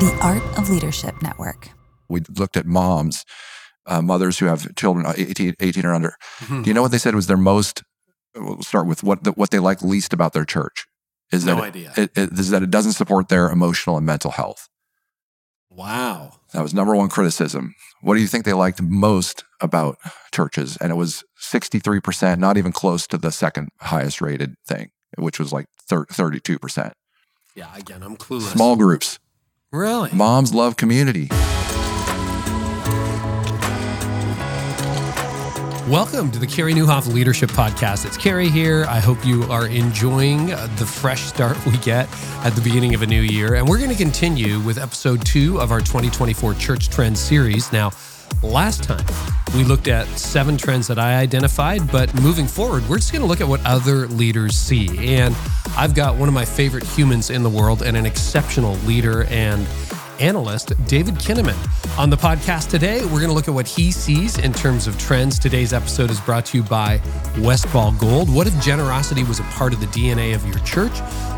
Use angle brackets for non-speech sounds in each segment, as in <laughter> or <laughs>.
The Art of Leadership Network. We looked at moms, uh, mothers who have children uh, 18, 18 or under. Mhm. Do you know what they said was their most? We'll start with what the, what they like least about their church. Is No that idea. It, it, is that it doesn't support their emotional and mental health. Wow. That was number one criticism. What do you think they liked most about churches? And it was 63%, not even close to the second highest rated thing, which was like thir- 32%. Yeah, again, I'm clueless. Small groups. Really? Moms love community. Welcome to the Carey Nieuwhof Leadership Podcast. It's Carey here. I hope you are enjoying uh, the fresh start we get at the beginning of a new year. And we're going to continue with episode two of our 2024 Church Trends series. Now, last time we looked at seven trends that I identified, but moving forward, we're just going to look at what other leaders see. And I've got one of my favorite humans in the world and an exceptional leader and analyst, David Kinnaman. On the podcast today, we're going to look at what he sees in terms of trends. Today's episode is brought to you by Westfall Gold. What if generosity was a part of the DNA of your church?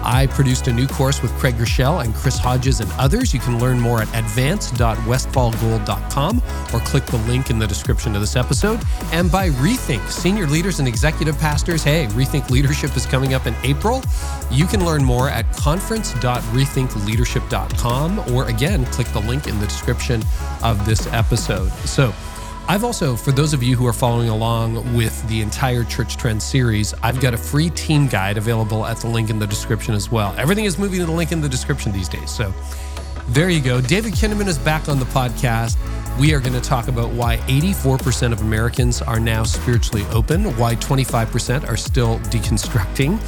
I produced a new course with Craig Groeschel and Chris Hodges and others. You can learn more at advance.westfallgold.com or click the link in the description of this episode. And by Rethink, senior leaders and executive pastors. Hey, Rethink Leadership is coming up in April. You can learn more at conference.rethinkleadership.com or again, click the link in the description of this episode. So, I've also, for those of you who are following along with the entire Church Trend series, I've got a free team guide available at the link in the description as well. Everything is moving to the link in the description these days. So there you go. David Kinnaman is back on the podcast. We are going to talk about why 84% of Americans are now spiritually open, why 25% are still deconstructing,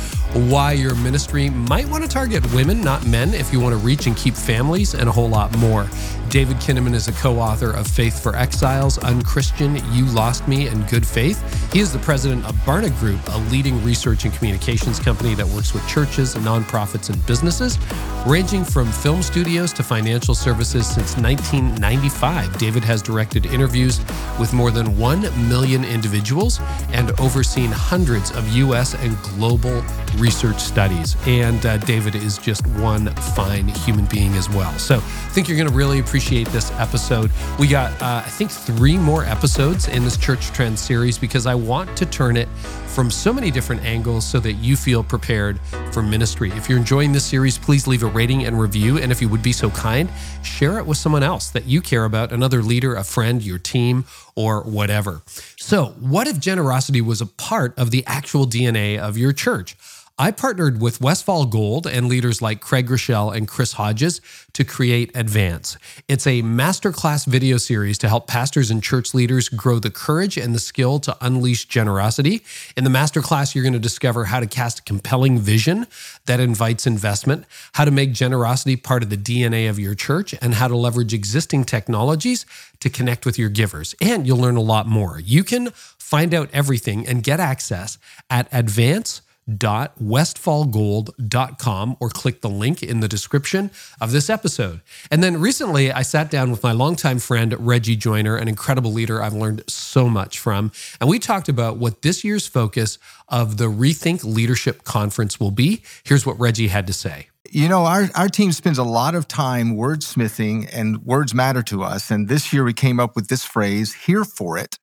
why your ministry might want to target women, not men, if you want to reach and keep families, and a whole lot more. David Kinnaman is a co author of Faith for Exiles, Unchristian, You Lost Me, and Good Faith. He is the president of Barna Group, a leading research and communications company that works with churches, nonprofits, and businesses, ranging from film studios to financial services since 1995. David has directed interviews with more than 1 million individuals and overseen hundreds of U.S. and global research studies. And uh, David is just one fine human being as well. So I think you're going to really appreciate this episode. We got, uh, I think, three more episodes in this Church Trend series because I want to turn it from so many different angles so that you feel prepared for ministry. If you're enjoying this series, please leave a rating and review. And if you would be so kind, share it with someone else that you care about, another leader, a friend, your team, or whatever. So, what if generosity was a part of the actual DNA of your church? I partnered with Westfall Gold and leaders like Craig Groeschel and Chris Hodges to create Advance. It's a masterclass video series to help pastors and church leaders grow the courage and the skill to unleash generosity. In the masterclass, you're going to discover how to cast a compelling vision that invites investment, how to make generosity part of the DNA of your church, and how to leverage existing technologies to connect with your givers. And you'll learn a lot more. You can find out everything and get access at advance www.westfallgold.com or click the link in the description of this episode. And then recently, I sat down with my longtime friend, Reggie Joiner, an incredible leader I've learned so much from. And we talked about what this year's focus of the Rethink Leadership Conference will be. Here's what Reggie had to say. You know, our, our team spends a lot of time wordsmithing, and words matter to us. And this year we came up with this phrase, here for it.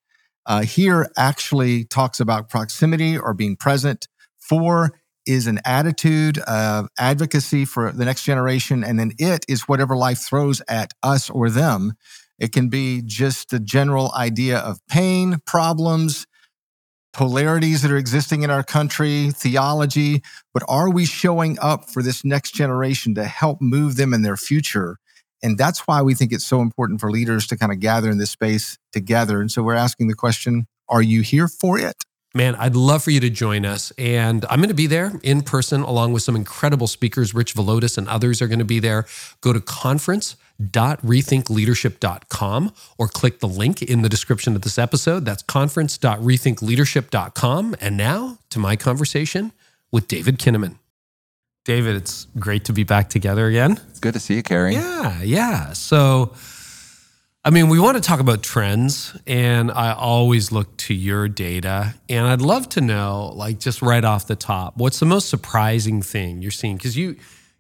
Uh, here actually talks about proximity or being present. For is an attitude of advocacy for the next generation. And then it is whatever life throws at us or them. It can be just the general idea of pain, problems, polarities that are existing in our country, theology. But are we showing up for this next generation to help move them in their future? And that's why we think it's so important for leaders to kind of gather in this space together. And so we're asking the question are you here for it? Man, I'd love for you to join us. And I'm going to be there in person along with some incredible speakers. Rich Villodas and others are going to be there. Go to conference.rethinkleadership.com or click the link in the description of this episode. That's conference.rethinkleadership.com. And now to my conversation with David Kinnaman. David, it's great to be back together again. It's good to see you, Carey. Yeah, yeah. So, I mean, we want to talk about trends, and I always look to your data. And I'd love to know, like, just right off the top, what's the most surprising thing you're seeing? Because you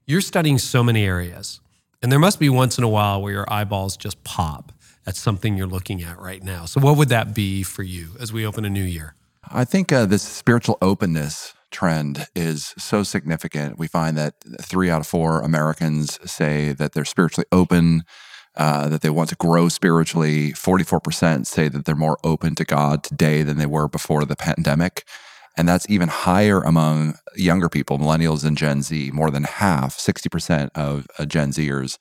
you're studying so many areas, And there must be once in a while where your eyeballs just pop at something you're looking at right now. So, what would that be for you as we open a new year? I think uh, this spiritual openness trend is so significant. We find that three out of four Americans say that they're spiritually open, uh, that they want to grow spiritually. 44% say that they're more open to God today than they were before the pandemic. And that's even higher among younger people, millennials and Gen Z. More than half, 60% of uh, Gen Zers,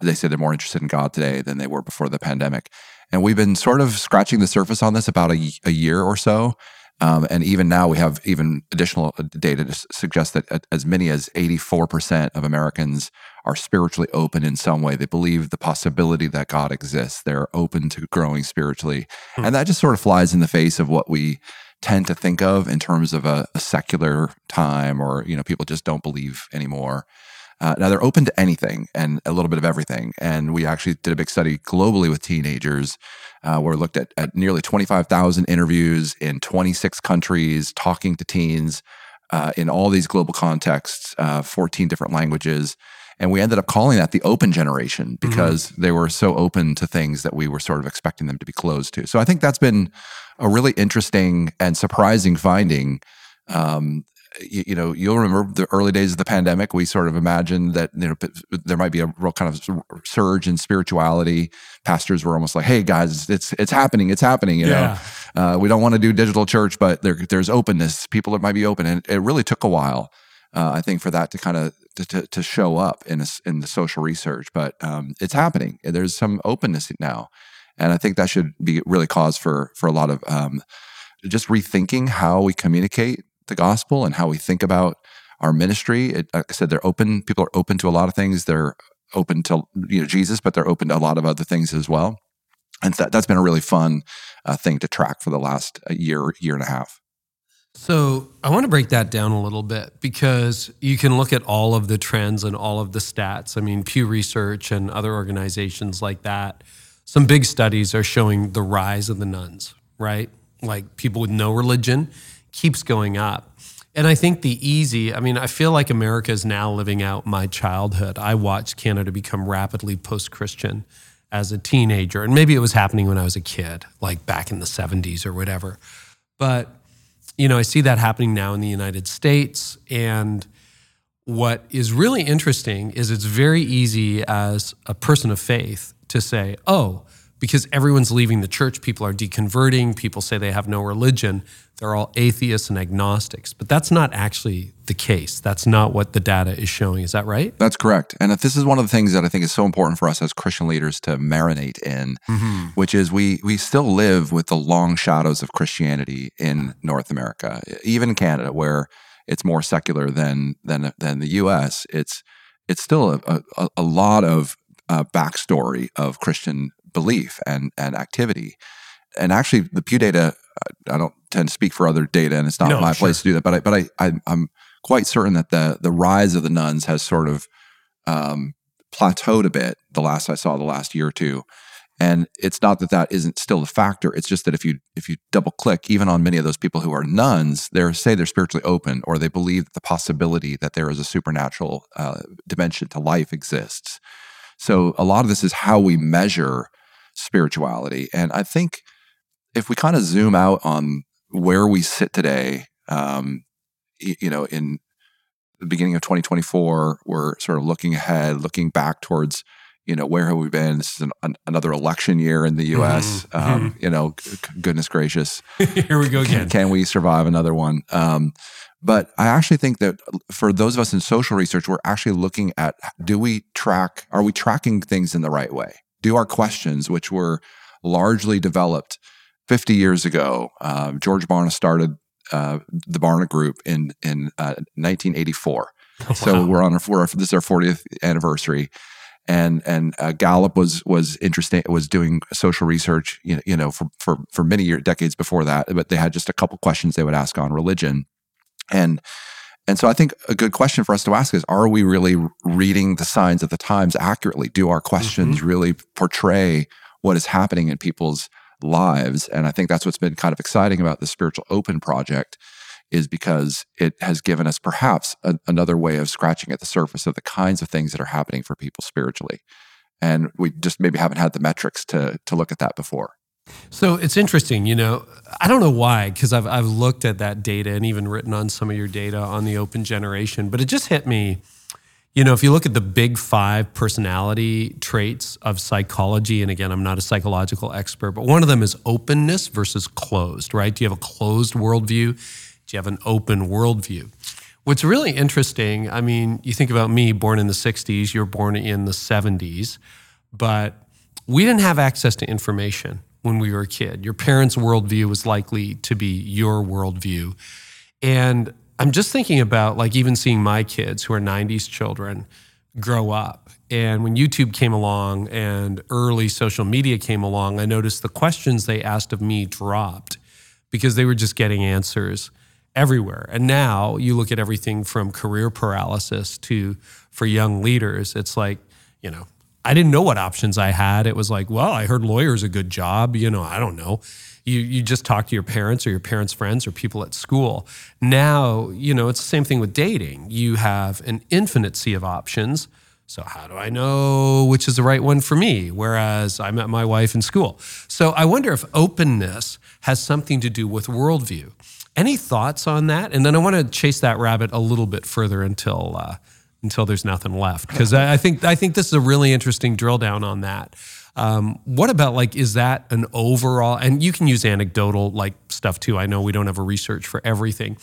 they say they're more interested in God today than they were before the pandemic. And we've been sort of scratching the surface on this about a, a year or so. Um, and even now, we have even additional uh, data to suggest that as many as 84% of Americans are spiritually open in some way. They believe the possibility that God exists. They're open to growing spiritually. Hmm. And that just sort of flies in the face of what we tend to think of in terms of a, a secular time or, you know, people just don't believe anymore. Uh, now they're open to anything and a little bit of everything. And we actually did a big study globally with teenagers uh, where we looked at, at nearly 25,000 interviews in 26 countries, talking to teens uh, in all these global contexts, uh, 14 different languages. And we ended up calling that the open generation mm-hmm. because mm-hmm. they were so open to things that we were sort of expecting them to be closed to. So I think that's been a really interesting and surprising finding um, you, you, know, you'll remember the early days of the pandemic. We sort of imagined that you know there might be a real kind of surge in spirituality. Pastors were almost like, "Hey guys, it's it's happening, it's happening." You yeah. know, uh, we don't want to do digital church, but there, there's openness. People that might be open, and it really took a while, uh, I think, for that to kind of to, to, show up in a, in the social research. But um, it's happening. There's some openness now, and I think that should be really cause for for a lot of. Um, just rethinking how we communicate the gospel and how we think about our ministry. It, like I said, they're open. People are open to a lot of things. They're open to you know Jesus, but they're open to a lot of other things as well. And that, that's been a really fun uh, thing to track for the last uh, year, year and a half. So I want to break that down a little bit because you can look at all of the trends and all of the stats. I mean, Pew Research and other organizations like that. Some big studies are showing the rise of the nones, right? Like people with no religion keeps going up. And I think the easy, I mean, I feel like America is now living out my childhood. I watched Canada become rapidly post Christian as a teenager. And maybe it was happening when I was a kid, like back in the 70s or whatever. But, you know, I see that happening now in the United States. And what is really interesting is it's very easy as a person of faith to say, oh, because everyone's leaving the church, people are deconverting, people say they have no religion, they're all atheists and agnostics. But that's not actually the case. That's not what the data is showing. Is that right? That's correct. And if this is one of the things that I think is so important for us as Christian leaders to marinate in, mm-hmm. which is we we still live with the long shadows of Christianity in North America, even Canada, where it's more secular than than than the U.S. It's it's still a, a, a lot of uh, backstory of Christian belief and and activity. And actually, the Pew data, I don't tend to speak for other data, and it's not no, my sure. place to do that. But I, but I, I, am quite certain that the the rise of the nones has sort of um, plateaued a bit. The last I saw, the last year or two, and it's not that that isn't still a factor. It's just that if you if you double click, even on many of those people who are nones, they say they're spiritually open, or they believe that the possibility that there is a supernatural uh, dimension to life exists. So a lot of this is how we measure spirituality. And I think if we kind of zoom out on where we sit today, um, you know, in the beginning of 2024, we're sort of looking ahead, looking back towards, you know, where have we been? This is an, an, another election year in the U.S. Mm-hmm. Um, mm-hmm. You know, g- goodness gracious, <laughs> here we go again. Can, can we survive another one? Um, but I actually think that for those of us in social research, we're actually looking at do we track, are we tracking things in the right way? Do our questions, which were largely developed 50 years ago. Uh, George Barna started uh, the Barna Group in in uh, 1984. Wow. So we're on our, we're, this is our 40th anniversary, and and uh, Gallup was was interesting was doing social research you know, you know for for for many years decades before that, but they had just a couple questions they would ask on religion, and and so I think a good question for us to ask is Are we really reading the signs of the times accurately? Do our questions mm-hmm. really portray what is happening in people's lives? And I think that's what's been kind of exciting about the Spiritual Open project is because it has given us perhaps a, another way of scratching at the surface of the kinds of things that are happening for people spiritually. And we just maybe haven't had the metrics to, to look at that before. So it's interesting, you know, I don't know why, because I've, I've looked at that data and even written on some of your data on the open generation, but it just hit me. You know, if you look at the big five personality traits of psychology, and again, I'm not a psychological expert, but one of them is openness versus closed, right? Do you have a closed worldview? Do you have an open worldview? What's really interesting, I mean, you think about me, born in the 60s, you're born in the 70s, but we didn't have access to information when we were a kid. Your parents' worldview was likely to be your worldview. And I'm just thinking about like even seeing my kids who are 90s children grow up. And when YouTube came along and early social media came along, I noticed the questions they asked of me dropped because they were just getting answers everywhere. And now you look at everything from career paralysis to for young leaders, it's like, you know, I didn't know what options I had. It was like, well, I heard lawyer's a good job. You know, I don't know. You you just talk to your parents or your parents' friends or people at school. Now, you know, it's the same thing with dating. You have an infinite sea of options. So how do I know which is the right one for me? Whereas I met my wife in school. So I wonder if openness has something to do with worldview. Any thoughts on that? And then I want to chase that rabbit a little bit further until uh, until there's nothing left. Because I think I think this is a really interesting drill down on that. Um, what about like is that an overall? And you can use anecdotal like stuff too. I know we don't have a research for everything,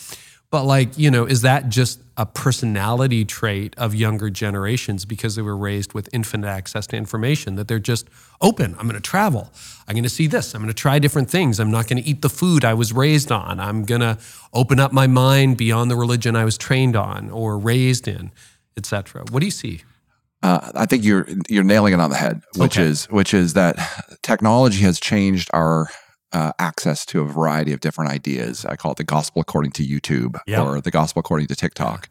but like you know, is that just a personality trait of younger generations because they were raised with infinite access to information that they're just open. I'm going to travel. I'm going to see this. I'm going to try different things. I'm not going to eat the food I was raised on. I'm going to open up my mind beyond the religion I was trained on or raised in etc. What do you see? Uh, I think you're you're nailing it on the head, which okay. is which is that technology has changed our uh, access to a variety of different ideas. I call it the gospel according to YouTube yep. or the gospel according to TikTok,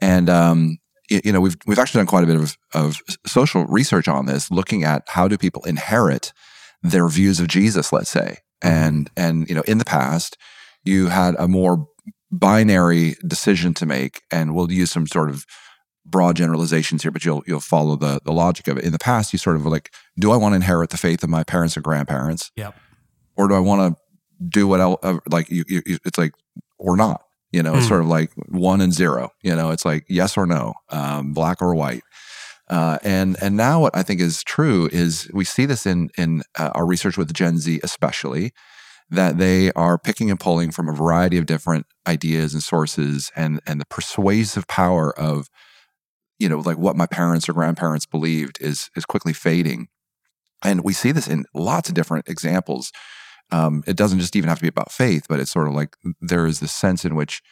and um, you know we've we've actually done quite a bit of, of social research on this, looking at how do people inherit their views of Jesus, let's say, mm-hmm. and and you know in the past you had a more binary decision to make, and we'll use some sort of broad generalizations here, but you'll you'll follow the the logic of it. In the past, you sort of like, do I want to inherit the faith of my parents or grandparents? Yep. Or do I want to do what else? Like you, you, it's like or not. You know, it's hmm. sort of like one and zero. You know, it's like yes or no, um, black or white. Uh, and and now what I think is true is we see this in in uh, our research with Gen Z, especially that they are picking and pulling from a variety of different ideas and sources, and and the persuasive power of you know, like what my parents or grandparents believed is is quickly fading. And we see this in lots of different examples. Um, it doesn't just even have to be about faith, but it's sort of like there is this sense in which,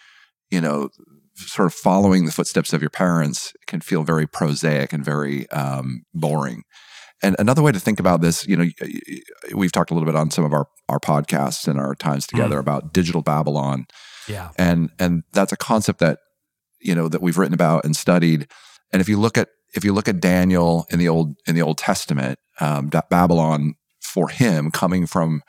you know, sort of following the footsteps of your parents can feel very prosaic and very um, boring. And another way to think about this, you know, we've talked a little bit on some of our our podcasts and our times together mm. about digital Babylon. Yeah. And and that's a concept that you know that we've written about and studied and if you look at if you look at Daniel in the old in the Old Testament, um, Babylon for him coming from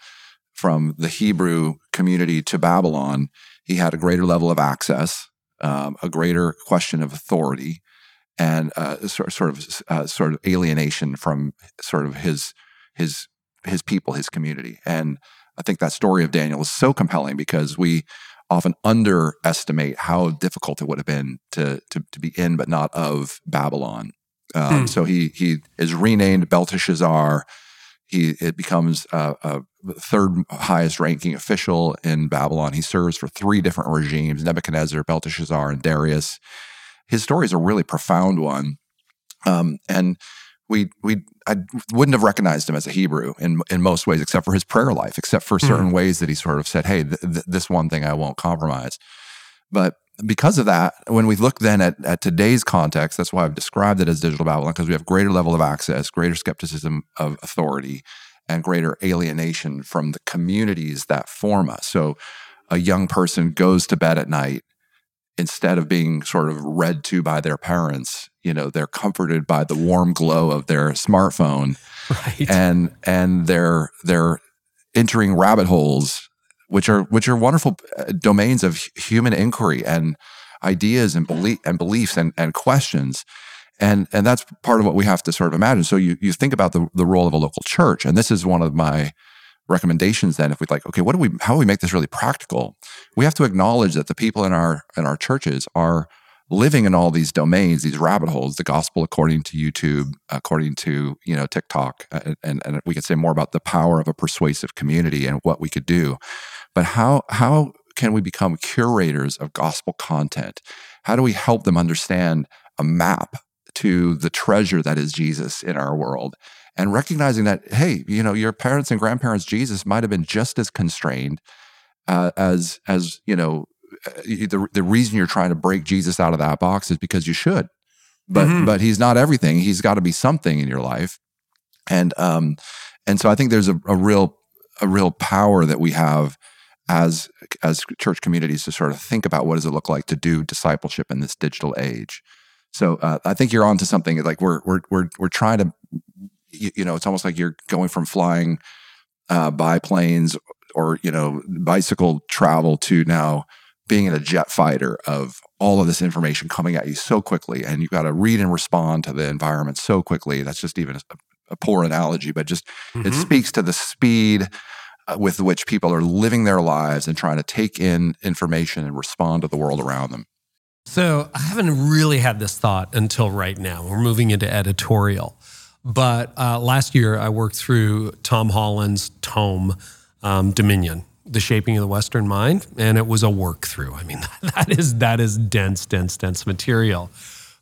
from the Hebrew community to Babylon, he had a greater level of access, um, a greater question of authority, and uh, sort, sort of uh, sort of alienation from sort of his his his people, his community. And I think that story of Daniel is so compelling because we often underestimate how difficult it would have been to to, to be in but not of Babylon. Um, hmm. So he he is renamed Belteshazzar. He it becomes a, a third highest ranking official in Babylon. He serves for three different regimes: Nebuchadnezzar, Belteshazzar, and Darius. His story is a really profound one, um, and we we I wouldn't have recognized him as a Hebrew in in most ways, except for his prayer life, except for certain mm ways that he sort of said, "Hey, th- th- this one thing I won't compromise." But because of that, when we look then at, at today's context, that's why I've described it as digital Babylon, because we have greater level of access, greater skepticism of authority, and greater alienation from the communities that form us. So a young person goes to bed at night instead of being sort of read to by their parents, you know, they're comforted by the warm glow of their smartphone. Right. And and they're they're entering rabbit holes which are which are wonderful uh, domains of human inquiry and ideas and belief and beliefs and, and questions. And and that's part of what we have to sort of imagine. So you you think about the the role of a local church, and this is one of my recommendations then if we'd like okay what do we how do we make this really practical? We have to acknowledge that the people in our in our churches are living in all these domains these rabbit holes the gospel according to youtube according to you know tiktok and, and, and we could say more about the power of a persuasive community and what we could do. But how how can we become curators of gospel content? How do we help them understand a map to the treasure that is jesus in our world and recognizing that hey you know your parents and grandparents jesus might have been just as constrained uh, as as you know uh, the, the reason you're trying to break jesus out of that box is because you should but mm-hmm. but he's not everything he's got to be something in your life and um and so i think there's a, a real a real power that we have as as church communities to sort of think about what does it look like to do discipleship in this digital age so uh, I think you're onto something. Like we're we're we're we're trying to you, you know, it's almost like you're going from flying uh, biplanes or you know bicycle travel to now being in a jet fighter of all of this information coming at you so quickly and you've got to read and respond to the environment so quickly. That's just even a, a poor analogy but just mm-hmm. it speaks to the speed uh, with which people are living their lives and trying to take in information and respond to the world around them. So i haven't really had this thought until right now. We're moving into editorial but uh, last year, I worked through Tom Holland's tome, um, Dominion, The Shaping of the Western Mind, and it was a work through. I mean, <laughs> that is that is dense, dense, dense material.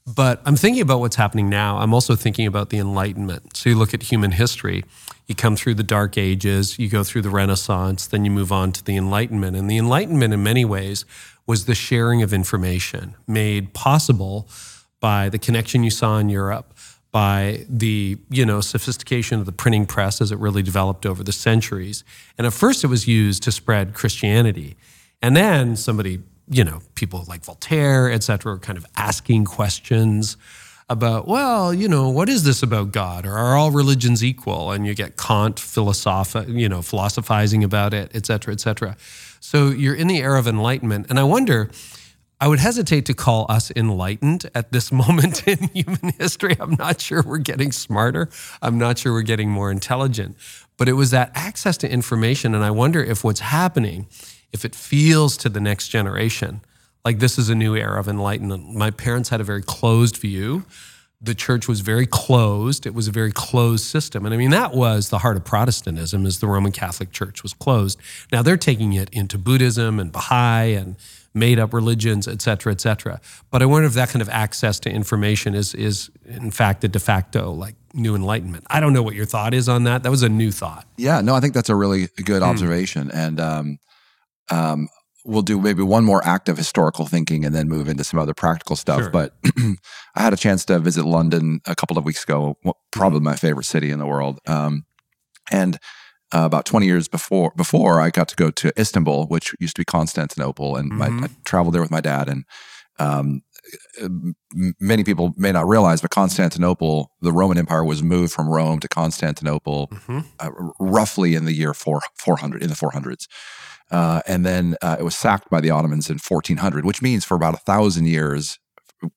But I'm thinking about what's happening now. I'm also thinking about the Enlightenment. So you look at human history, you come through the Dark Ages, you go through the Renaissance, then you move on to the Enlightenment. And the Enlightenment, in many ways, was the sharing of information made possible by the connection you saw in Europe, by the you know sophistication of the printing press as it really developed over the centuries. And at first, it was used to spread Christianity, and then somebody you know people like Voltaire, et cetera, were kind of asking questions about well you know what is this about God or are all religions equal? And you get Kant philosoph you know philosophizing about it, et cetera, et cetera. So you're in the era of enlightenment, and I wonder I would hesitate to call us enlightened at this <laughs> moment in human history. I'm not sure we're getting smarter. I'm not sure we're getting more intelligent. But it was that access to information. And I wonder if what's happening, if it feels to the next generation like this is a new era of enlightenment. My parents had a very closed view. The church was very closed. It was a very closed system. And I mean, that was the heart of Protestantism is the Roman Catholic Church was closed. Now they're taking it into Buddhism and Baha'i and made up religions, et cetera, et cetera. But I wonder if that kind of access to information is, is in fact, a de facto like new enlightenment. I don't know what your thought is on that. That was a new thought. Yeah, no, I think that's a really good hmm. observation. Mm. And um, um, we'll do maybe one more act of historical thinking and then move into some other practical stuff. Sure. But <clears throat> I had a chance to visit London a couple of weeks ago, probably mm. my favorite city in the world. Um, and uh, about 20 years before before I got to go to Istanbul, which used to be Constantinople, and mm-hmm. my, I traveled there with my dad. And um, many people may not realize, but Constantinople, the Roman Empire, was moved from Rome to Constantinople mm-hmm. uh, roughly in the year four, 400 in the 400s. Uh, and then uh, it was sacked by the Ottomans in 1400, which means for about a thousand years,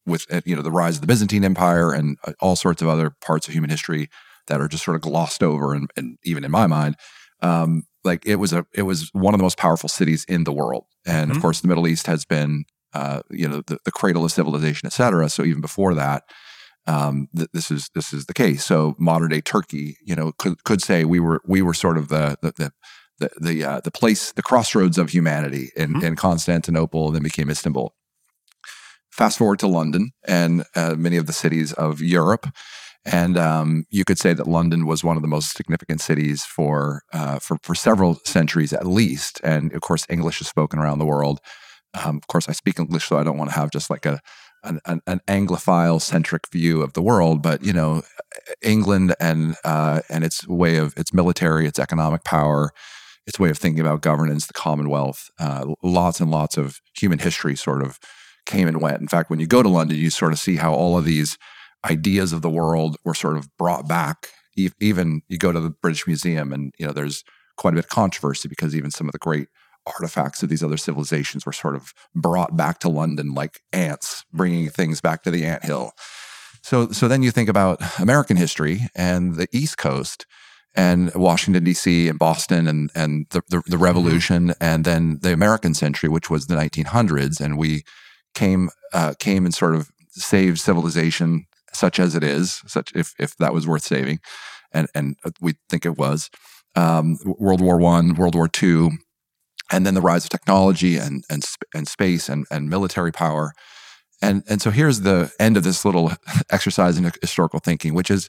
with uh, you know the rise of the Byzantine Empire and uh, all sorts of other parts of human history, that are just sort of glossed over and, and even in my mind um, like it was a it was one of the most powerful cities in the world and mm-hmm. of course the middle east has been uh, you know the, the, cradle of civilization et cetera so even before that um, th- this is this is the case so modern day turkey you know could, could say we were we were sort of the the, the the the, uh, the place, the crossroads of humanity in, mm-hmm. in Constantinople, and then became Istanbul. Fast forward to London and uh, many of the cities of Europe, and um, you could say that London was one of the most significant cities for, uh, for, for several centuries at least. And of course, English is spoken around the world. Um, of course, I speak English, so I don't want to have just like a an, an, an Anglophile centric view of the world. But you know, England and uh, and its way of its military, its economic power, its way of thinking about governance, the Commonwealth, uh, lots and lots of human history sort of came and went. In fact, when you go to London, you sort of see how all of these ideas of the world were sort of brought back. Even you go to the British Museum, and you know there's quite a bit of controversy because even some of the great artifacts of these other civilizations were sort of brought back to London like ants, bringing things back to the ant hill. So, so then you think about American history and the East Coast and Washington D.C. and Boston and and the, the, the Revolution mm-hmm. and then the American century, which was the 1900s, and we came uh, came and sort of saved civilization such as it is, such if if that was worth saving, and and we think it was. Um, World War One, World War Two, and then the rise of technology and and and space and and military power. And and so here's the end of this little <laughs> exercise in historical thinking, which is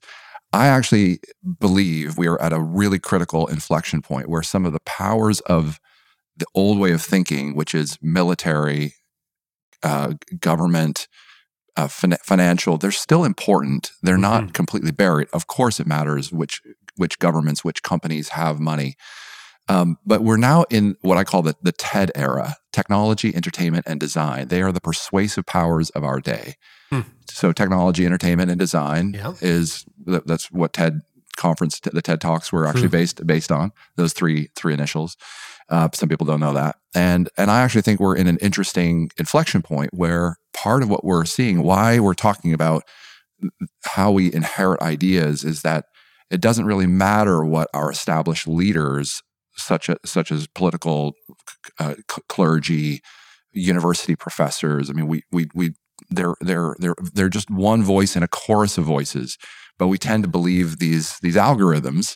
I actually believe we are at a really critical inflection point where some of the powers of the old way of thinking, which is military, uh, government, uh, fin- financial, they're still important. They're not mm-hmm. completely buried. Of course, it matters which which governments, which companies have money. Um, but we're now in what I call the, the TED era technology, entertainment, and design. They are the persuasive powers of our day. Hmm. So technology, entertainment, and design yeah. is that's what TED conference, the TED talks were actually based based on those three three initials. Uh, some people don't know that, and and I actually think we're in an interesting inflection point where part of what we're seeing, why we're talking about how we inherit ideas, is that it doesn't really matter what our established leaders, such as such as political uh, clergy, university professors. I mean, we we we they're they're they're they're just one voice in a chorus of voices. But we tend to believe these these algorithms,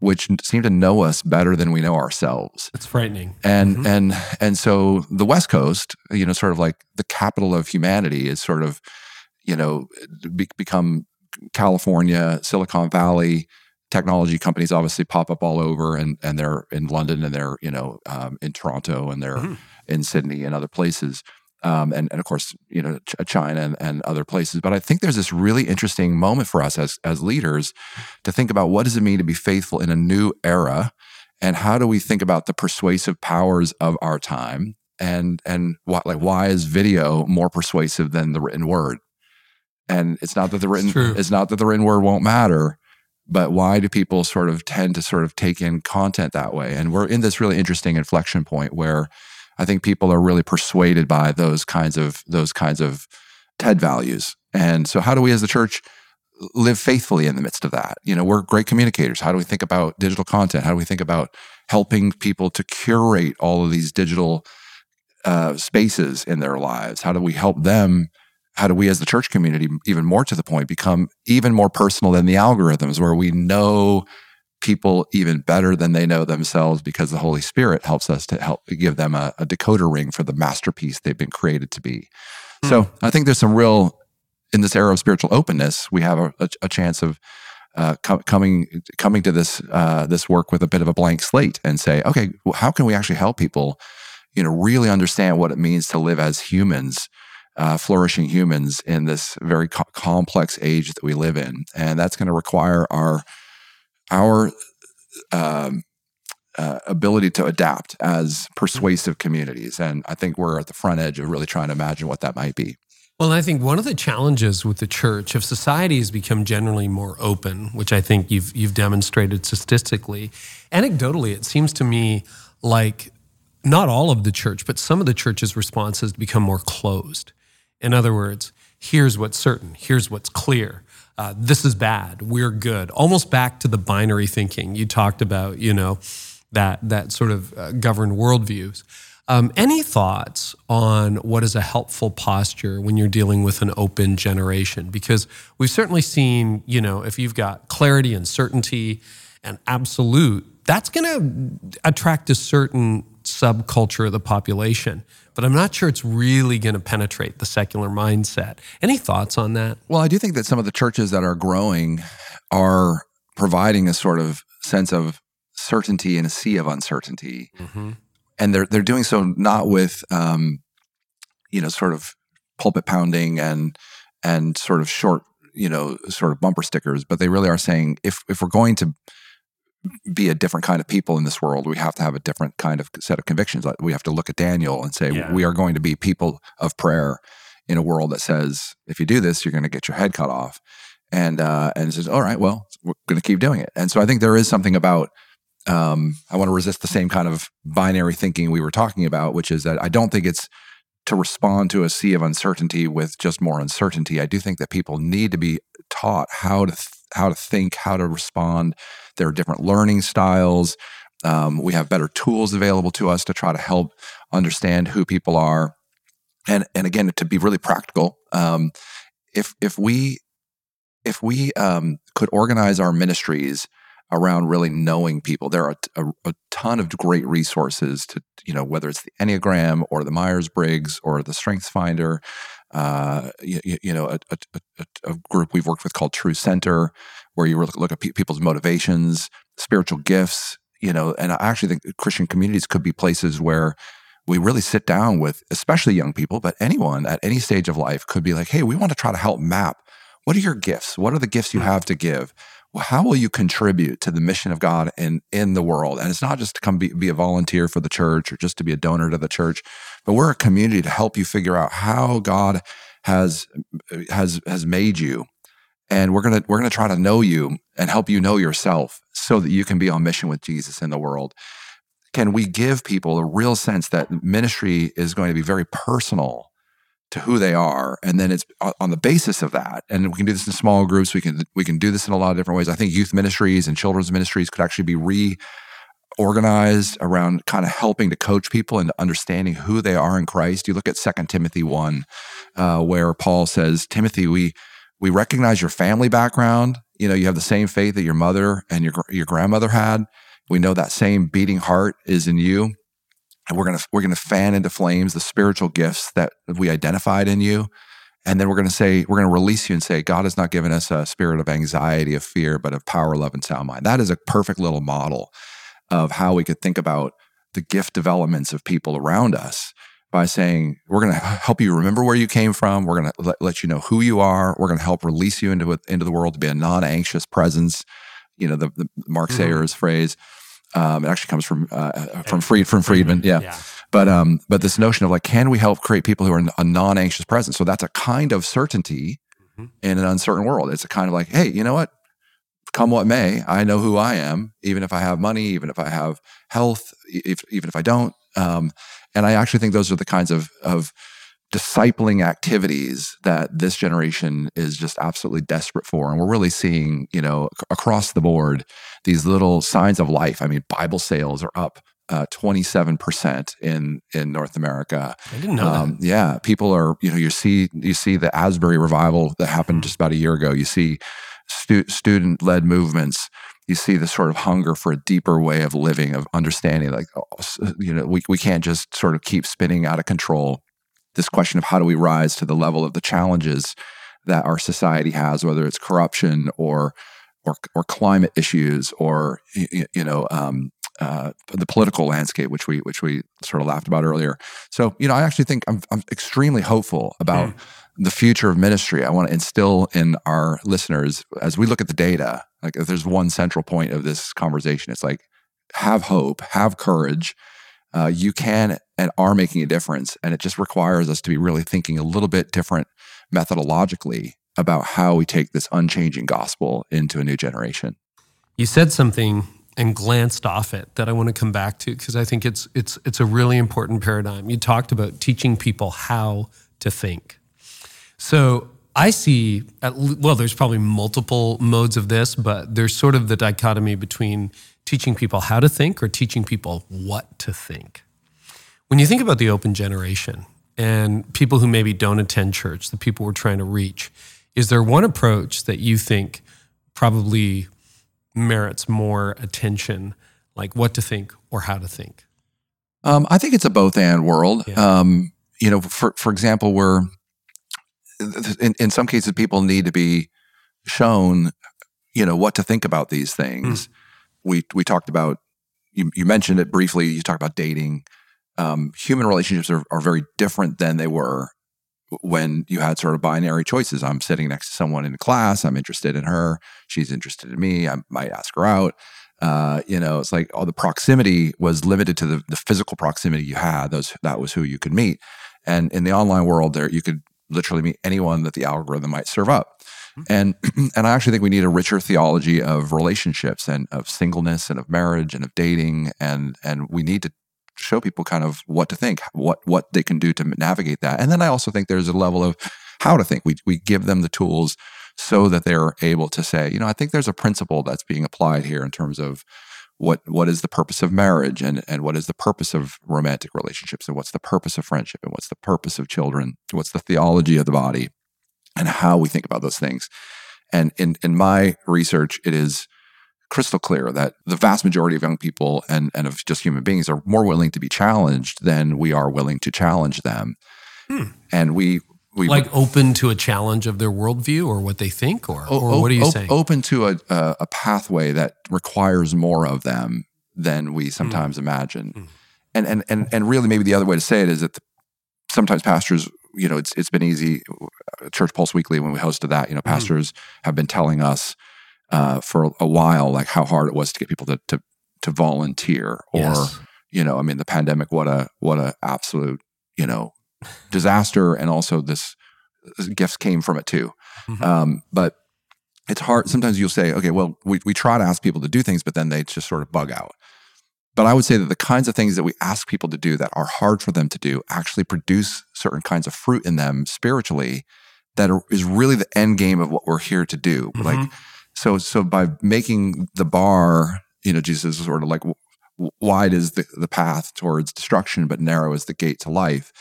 which seem to know us better than we know ourselves. It's frightening. And mm-hmm. and and so the West Coast, you know, sort of like the capital of humanity, is sort of, you know, be, become California, Silicon Valley. Technology companies obviously pop up all over, and and they're in London, and they're you know um, in Toronto, and they're mm-hmm. in Sydney and other places um, and, and of course, you know, China and, and, other places. But I think there's this really interesting moment for us as, as leaders to think about what does it mean to be faithful in a new era, and how do we think about the persuasive powers of our time, and and what like why is video more persuasive than the written word? And it's not that the written it's, it's not that the written word won't matter, but why do people sort of tend to sort of take in content that way? And we're in this really interesting inflection point where I think people are really persuaded by those kinds of those kinds of TED values. And so how do we as the church live faithfully in the midst of that? You know, we're great communicators. How do we think about digital content? How do we think about helping people to curate all of these digital uh, spaces in their lives? How do we help them? How do we as the church community, even more to the point, become even more personal than the algorithms where we know people even better than they know themselves because the Holy Spirit helps us to help give them a, a decoder ring for the masterpiece they've been created to be. Mm. So I think there's some real, in this era of spiritual openness, we have a, a, a chance of uh, co- coming coming to this uh, this work with a bit of a blank slate and say, okay, well, how can we actually help people, you know, really understand what it means to live as humans, uh, flourishing humans in this very co- complex age that we live in, and that's going to require our our um, uh, ability to adapt as persuasive communities. And I think we're at the front edge of really trying to imagine what that might be. Well, I think one of the challenges with the church, if society has become generally more open, which I think you've you've demonstrated statistically, anecdotally, it seems to me like not all of the church, but some of the church's responses become more closed. In other words, here's what's certain, here's what's clear uh, this is bad, we're good. Almost back to the binary thinking you talked about, you know, that that sort of uh, governed worldviews. Um, any thoughts on what is a helpful posture when you're dealing with an open generation? Because we've certainly seen, you know, if you've got clarity and certainty and absolute, that's going to attract a certain subculture of the population but I'm not sure it's really going to penetrate the secular mindset. Any thoughts on that? Well, I do think that some of the churches that are growing are providing a sort of sense of certainty in a sea of uncertainty. Mm-hmm. And they're they're doing so not with um, you know, sort of pulpit pounding and and sort of short, you know, sort of bumper stickers, but they really are saying if if we're going to be a different kind of people in this world. We have to have a different kind of set of convictions. We have to look at Daniel and say, yeah. we are going to be people of prayer in a world that says, if you do this, you're going to get your head cut off. And, uh, and it says, all right, well, we're going to keep doing it. And so I think there is something about um, I want to resist the same kind of binary thinking we were talking about, which is that I don't think it's to respond to a sea of uncertainty with just more uncertainty. I do think that people need to be taught how to how to think, how to respond. There are different learning styles. Um, we have better tools available to us to try to help understand who people are, and and again to be really practical. Um, if if we if we um, could organize our ministries around really knowing people. There are a, a, ton of great resources to, you know, whether it's the Enneagram or the Myers Briggs or the Strengths Finder. Uh, you, you, know, a, a, a, group we've worked with called True Center, where you look, look at pe- people's motivations, spiritual gifts, you know, and I actually think Christian communities could be places where we really sit down with, especially young people, but anyone at any stage of life could be like, hey, we want to try to help map what are your gifts? What are the gifts you hmm. have to give? well, how will you contribute to the mission of God in in the world? And it's not just to come be, be a volunteer for the church or just to be a donor to the church, but we're a community to help you figure out how God has has has made you. And we're gonna we're gonna try to know you and help you know yourself so that you can be on mission with Jesus in the world. Can we give people a real sense that ministry is going to be very personal to who they are and then it's uh, on the basis of that and we can do this in small groups we can we can do this in a lot of different ways i think youth ministries and children's ministries could actually be reorganized around kind of helping to coach people into understanding who they are in christ. You look at 2 timothy 1 uh, where paul says timothy we we recognize your family background. You know you have the same faith that your mother and your your grandmother had. We know that same beating heart is in you. And we're going to we're going to fan into flames the spiritual gifts that we identified in you. And then we're going to say we're going to release you and say god has not given us a spirit of anxiety of fear but of power love and sound mind. That is a perfect little model of how we could think about the gift developments of people around us by saying we're going <laughs> to help you remember where you came from we're going to let, let you know who you are we're going to help release you into into the world to be a non-anxious presence you know the, the mark mm-hmm. sayers phrase um, it actually comes from uh, uh from Fried from Friedman, yeah. yeah. But um, but this notion of like, can we help create people who are a non-anxious presence? So that's a kind of certainty mm-hmm. in an uncertain world. It's a kind of like, hey, you know what? Come what may, I know who I am, even if I have money, even if I have health, if, even if I don't. Um, and I actually think those are the kinds of of discipling activities that this generation is just absolutely desperate for. And we're really seeing, you know, across the board, these little signs of life. I mean, Bible sales are up uh, 27% in in North America. I didn't know um, that. Yeah, people are, you know, you see you see the Asbury revival that happened mm-hmm. just about a year ago. You see stu- student led movements. You see the sort of hunger for a deeper way of living, of understanding. Like, oh, you know, we we can't just sort of keep spinning out of control this question of how do we rise to the level of the challenges that our society has, whether it's corruption or or, or climate issues or you, you know um, uh, the political landscape, which we which we sort of laughed about earlier. So you know, I actually think I'm, I'm extremely hopeful about mm. The future of ministry. I want to instill in our listeners as we look at the data. Like, if there's one central point of this conversation, it's like have hope, have courage, uh, you can and are making a difference. And it just requires us to be really thinking a little bit different methodologically about how we take this unchanging gospel into a new generation. You said something and glanced off it that I want to come back to because I think it's it's it's a really important paradigm. You talked about teaching people how to think. So I see, at, well, there's probably multiple modes of this, but there's sort of the dichotomy between teaching people how to think or teaching people what to think. When you think about the open generation and people who maybe don't attend church, the people we're trying to reach, is there one approach that you think probably merits more attention, like what to think or how to think? Um, I think it's a both and world. Yeah. Um, you know, for for example, we're in, in some cases people need to be shown, you know, what to think about these things. Mm we we talked about you, you mentioned it briefly. You talked about dating. Um, human relationships are, are very different than they were when you had sort of binary choices. I'm sitting next to someone in class. I'm interested in her. She's interested in me. I might ask her out. Uh, you know, it's like all the proximity was limited to the, the physical proximity you had. Those that was who you could meet. And in the online world, there you could literally meet anyone that the algorithm might serve up. Hmm. And <clears throat> and I actually think we need a richer theology of relationships and of singleness and of marriage and of dating and and we need to show people kind of what to think, what what they can do to navigate that. And then I also think there's a level of how to think. We we give them the tools so that they're able to say, you know, I think there's a principle that's being applied here in terms of what what is the purpose of marriage and and what is the purpose of romantic relationships and what's the purpose of friendship and what's the purpose of children what's the theology of the body and how we think about those things and in in my research it is crystal clear that the vast majority of young people and and of just human beings are more willing to be challenged than we are willing to challenge them Hmm. and we we Like open to a challenge of their worldview or what they think, or, o- or what are you o- saying? Open to a, a, a pathway that requires more of them than Hmm. we sometimes imagine. And, and, and, and really, maybe the other way to say it is that the, sometimes pastors, you know, it's, it's been easy. uh, Church Pulse Weekly, when we hosted that, you know, Hmm. pastors have been telling us uh, for a while, like how hard it was to get people to, to, to volunteer or, Yes. you know, I mean, the pandemic, what a, what a absolute, you know, disaster. And also this gifts came from it too. Mhm. Um, but it's hard. Sometimes you'll say, okay, well, we, we try to ask people to do things, but then they just sort of bug out. But I would say that the kinds of things that we ask people to do that are hard for them to do actually produce certain kinds of fruit in them spiritually that are, is really the end game of what we're here to do. Mhm. Like, so, so by making the bar, you know, Jesus is sort of like, wide is the, the path towards destruction, but narrow is the gate to life.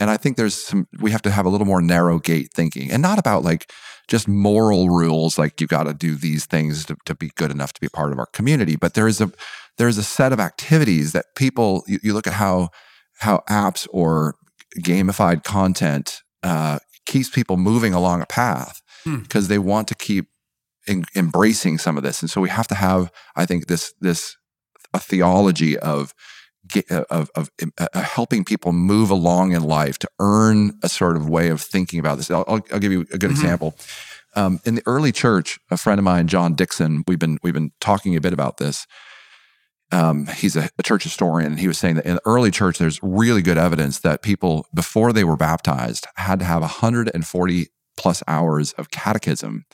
And I think there's some, we have to have a little more narrow gate thinking and not about like just moral rules, like you got to do these things to, to be good enough to be part of our community. But there is a, there's a set of activities that people, you, you look at how, how apps or gamified content uh, keeps people moving along a path Hmm. because they want to keep en- embracing some of this. And so we have to have, I think, this, this, a theology of ge- of, of uh, uh, helping people move along in life to earn a sort of way of thinking about this. I'll, I'll, I'll give you a good Mhm. example. Um, in the early church, a friend of mine, John Dixon, we've been we've been talking a bit about this. Um, he's a, a church historian, and he was saying that in the early church, there's really good evidence that people before they were baptized had to have 140 plus hours of catechism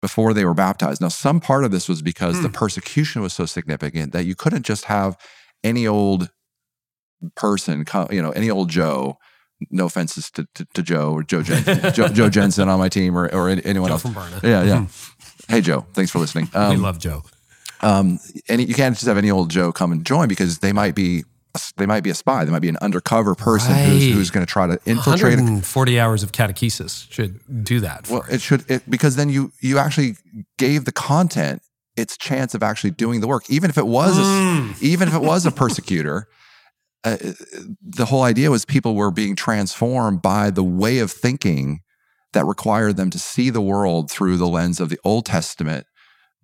before they were baptized. Now, some part of this was because the Hmm. persecution was so significant that you couldn't just have any old person, you know, any old Joe. No offenses to, to, to Joe or Joe, Jen, <laughs> Joe, Joe Jensen on my team or, or anyone Joe else. from Barna. Yeah, yeah. <laughs> hey, Joe, thanks for listening. we Um, love Joe. um, and you can't just have any old Joe come and join because they might be they might be a spy. They might be an undercover person who's, Right. who's going to try to infiltrate. Forty hours of catechesis should do that. Well, it should it, because then you you actually gave the content its chance of actually doing the work, even if it was a, Mm. even if it was a <laughs> persecutor. Uh, the whole idea was people were being transformed by the way of thinking that required them to see the world through the lens of the Old Testament,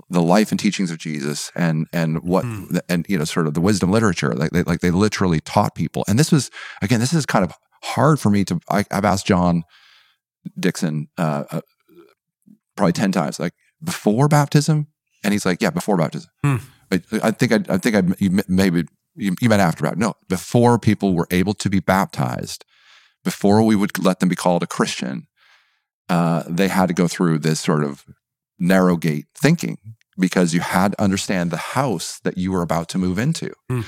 the life and teachings of Jesus, and and what Hmm. and you know sort of the wisdom literature. Like they, like they literally taught people, and this was again this is kind of hard for me to. I, I've asked John Dixon uh, uh, probably ten times, like before baptism, and he's like, yeah, before baptism. Hmm. I, I think I, I think I you maybe you, you meant after baptism. No, before people were able to be baptized, before we would let them be called a Christian, uh, they had to go through this sort of narrow gate thinking because you had to understand the house that you were about to move into. Hmm.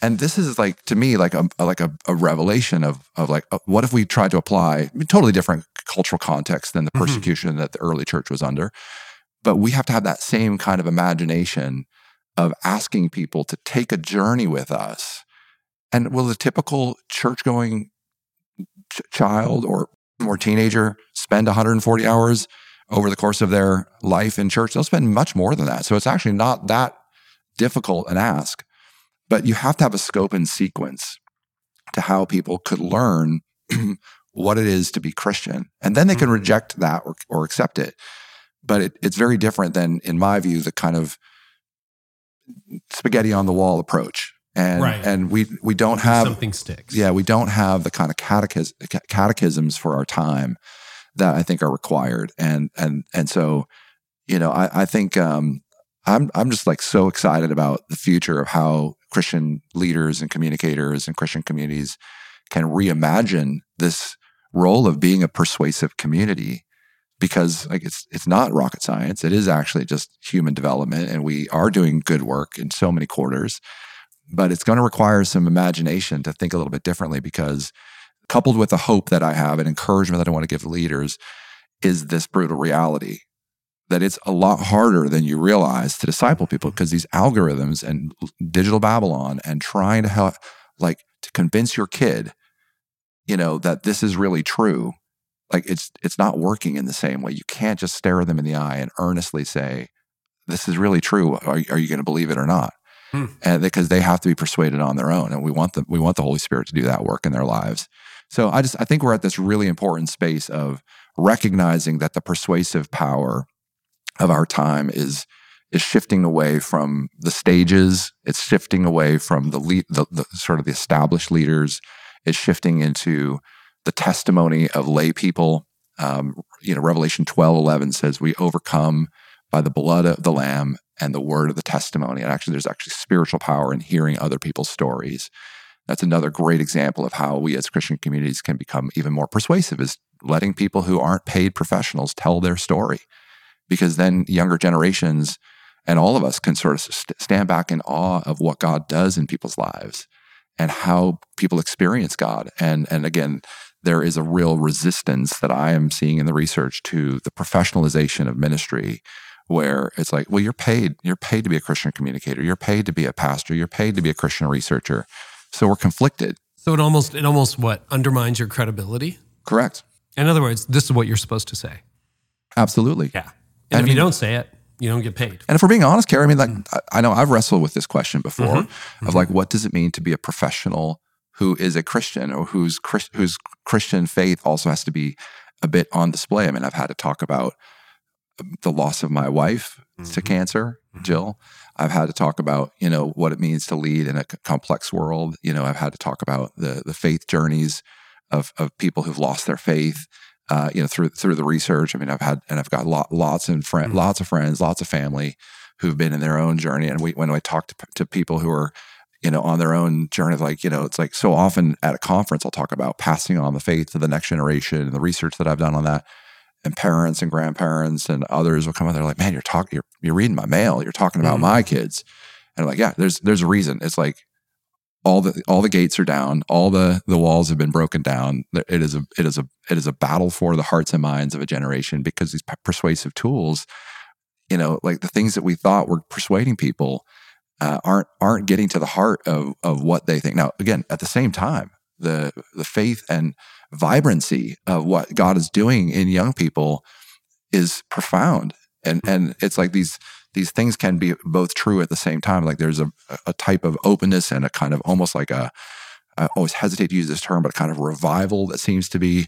And this is like to me like a like a, a revelation of of like uh, what if we tried to apply I mean, totally different cultural context than the Mhm. persecution that the early church was under, but we have to have that same kind of imagination of asking people to take a journey with us. And will the typical church going ch- child or or teenager spend 140 hours over the course of their life in church? They'll spend much more than that. So it's actually not that difficult an ask. But you have to have a scope and sequence to how people could learn <clears throat> what it is to be Christian. And then they can Mhm. reject that or, or accept it. But it, it's very different than, in my view, the kind of spaghetti on the wall approach. And, Right. and we, we don't have something sticks. yeah, we don't have the kind of catechis- catechisms for our time that I think are required, and and and so, you know, I, I think um, I'm I'm just like so excited about the future of how Christian leaders and communicators and Christian communities can reimagine this role of being a persuasive community because like it's it's not rocket science. It is actually just human development, and we are doing good work in so many quarters. But it's going to require some imagination to think a little bit differently because coupled with the hope that I have and encouragement that I want to give leaders is this brutal reality that it's a lot harder than you realize to disciple people mm-hmm. because these algorithms and digital Babylon and trying to help, like, to convince your kid, you know, that this is really true, like it's it's not working in the same way. You can't just stare them in the eye and earnestly say, "This is really true. Are, are you going to believe it or not?" Hmm. And because they have to be persuaded on their own, and we want the we want the Holy Spirit to do that work in their lives. So I just I think we're at this really important space of recognizing that the persuasive power of our time is is shifting away from the stages. It's shifting away from the, lead, the, the sort of the established leaders. It's shifting into the testimony of lay people. Um, you know, Revelation 12, 11 says we overcome by the blood of the lamb and the word of the testimony. And actually, there's actually spiritual power in hearing other people's stories. That's another great example of how we as Christian communities can become even more persuasive is letting people who aren't paid professionals tell their story because then younger generations and all of us can sort of st- stand back in awe of what God does in people's lives and how people experience God. And and again, there is a real resistance that I am seeing in the research to the professionalization of ministry where it's like, well, you're paid, you're paid to be a Christian communicator, you're paid to be a pastor, you're paid to be a Christian researcher. So we're conflicted. So it almost it almost what undermines your credibility? Correct. In other words, this is what you're supposed to say. Absolutely. Yeah. And, if mean, you don't say it, you don't get paid. And if we're being honest, Carey, I mean, like mm. I know I've wrestled with this question before mm-hmm. of mm-hmm. like, what does it mean to be a professional who is a Christian or whose whose Christian faith also has to be a bit on display? I mean, I've had to talk about the loss of my wife mm-hmm. to cancer, mm-hmm. Jill. I've had to talk about you know what it means to lead in a complex world. You know, I've had to talk about the the faith journeys of of people who've lost their faith uh, you know, through through the research. I mean, I've had and I've got lot, lots and friend, mm-hmm. lots of friends, lots of family who've been in their own journey. And we, when I talk to, to people who are, you know, on their own journey, like you know, it's like so often at a conference, I'll talk about passing on the faith to the next generation and the research that I've done on that. And parents and grandparents and others will come out. They're like, "Man, you're talking, you're you're reading my mail. You're talking about mm-hmm. my kids." And I'm like, "Yeah, there's there's a reason. It's like all the all the gates are down all the the walls have been broken down it is a it is a it is a battle for the hearts and minds of a generation because these persuasive tools you know like the things that we thought were persuading people uh, aren't aren't getting to the heart of of what they think now again at the same time the the faith and vibrancy of what God is doing in young people is profound and and it's like these these things can be both true at the same time. Like there's a, a type of openness and a kind of almost like a, I always hesitate to use this term, but kind of revival that seems to be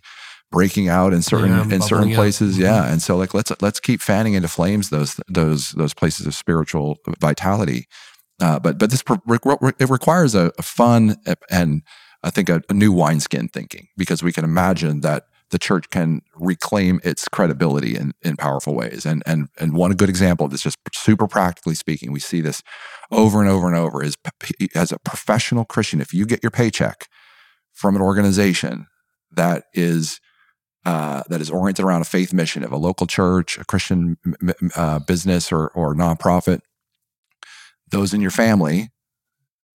breaking out in certain yeah, in certain places. Up. Yeah, mm-hmm. and so like let's let's keep fanning into flames those those those places of spiritual vitality. Uh, but but this it requires a, a fun and I think a, a new wineskin thinking because we can imagine that the church can reclaim its credibility in, in powerful ways. And, and, and one good example of this, just super practically speaking, we see this over and over and over is as a professional Christian, if you get your paycheck from an organization that is uh, that is oriented around a faith mission of a local church, a Christian uh, business, or or nonprofit, those in your family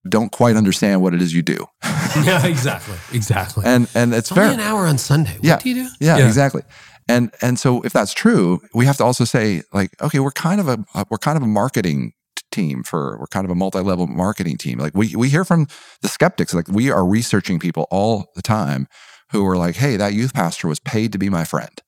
don't quite understand what it is you do. <laughs> yeah, exactly, exactly. And and it's, it's fair. an hour on Sunday. What yeah, do you do? Yeah, yeah, exactly. And and so if that's true, we have to also say like, okay, we're kind of a we're kind of a marketing team for we're kind of a multi-level marketing team. Like we we hear from the skeptics, like we are researching people all the time who are like, hey, that youth pastor was paid to be my friend.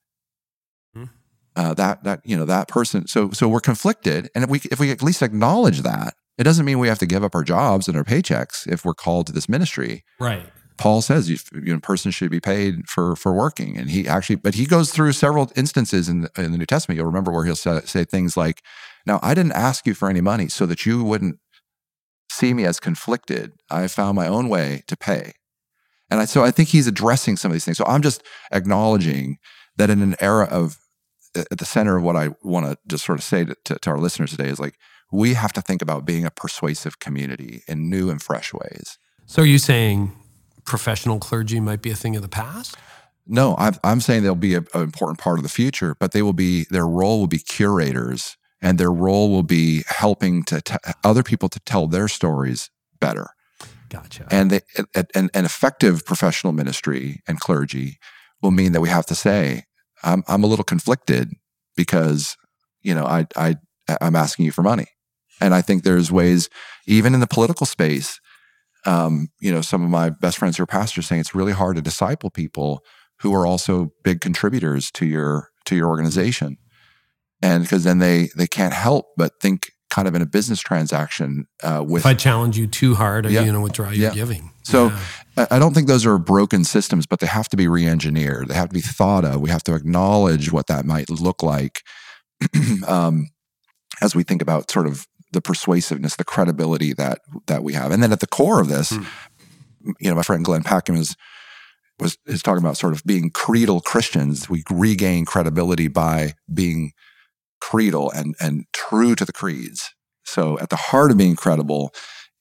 Uh, that that you know that person. So so we're conflicted, and if we if we at least acknowledge that, it doesn't mean we have to give up our jobs and our paychecks if we're called to this ministry. Right. Paul says you, you know, person should be paid for for working, and he actually, but he goes through several instances in the, in the New Testament. You'll remember where he'll say, say things like, "Now I didn't ask you for any money so that you wouldn't see me as conflicted. I found my own way to pay." And I, so I think he's addressing some of these things. So I'm just acknowledging that in an era of at the center of what I want to just sort of say to, to, to our listeners today is like we have to think about being a persuasive community in new and fresh ways. So, are you saying professional clergy might be a thing of the past? No, I'm, I'm saying they'll be an important part of the future, but they will be their role will be curators, and their role will be helping to t- other people to tell their stories better. Gotcha. And they, and, and effective professional ministry and clergy will mean that we have to say, I'm, I'm a little conflicted because, you know, I, I, I'm asking you for money. And I think there's ways, even in the political space, um, you know, some of my best friends who are pastors saying it's really hard to disciple people who are also big contributors to your to your organization, and because then they they can't help but think kind of in a business transaction uh, with. if I challenge you too hard, are Yeah. you going to withdraw your Yeah. giving? So Yeah. I don't think those are broken systems, but they have to be re-engineered. They have to be thought of. We have to acknowledge what that might look like <clears throat> um, as we think about sort of the persuasiveness, the credibility that that we have. And then at the core of this, Hmm. you know, my friend Glenn Packiam is was is talking about sort of being creedal Christians. We regain credibility by being creedal and and true to the creeds. So at the heart of being credible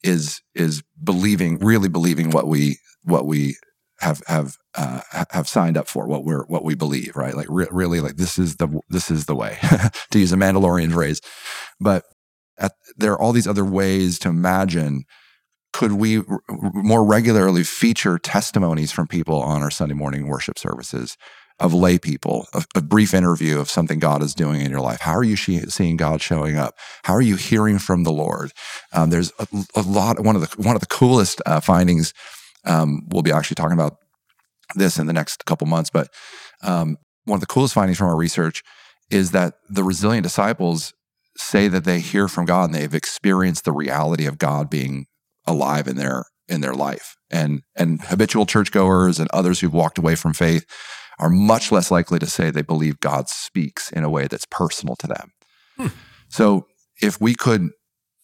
is is believing, really believing what we what we have have uh, have signed up for, what we're what we believe, right? Like re- really, like this is the this is the way, <laughs> to use a Mandalorian phrase. But at, there are all these other ways to imagine. Could we r- more regularly feature testimonies from people on our Sunday morning worship services? Of lay people, a, a brief interview of something God is doing in your life. How are you she- seeing God showing up? How are you hearing from the Lord? Um, there's a, a lot. One of the one of the coolest uh, findings. Um, we'll be actually talking about this in the next couple months, but um, one of the coolest findings from our research is that the resilient disciples say that they hear from God and they've experienced the reality of God being alive in their in their life. And and habitual churchgoers and others who've walked away from faith are much less likely to say they believe God speaks in a way that's personal to them. So if we could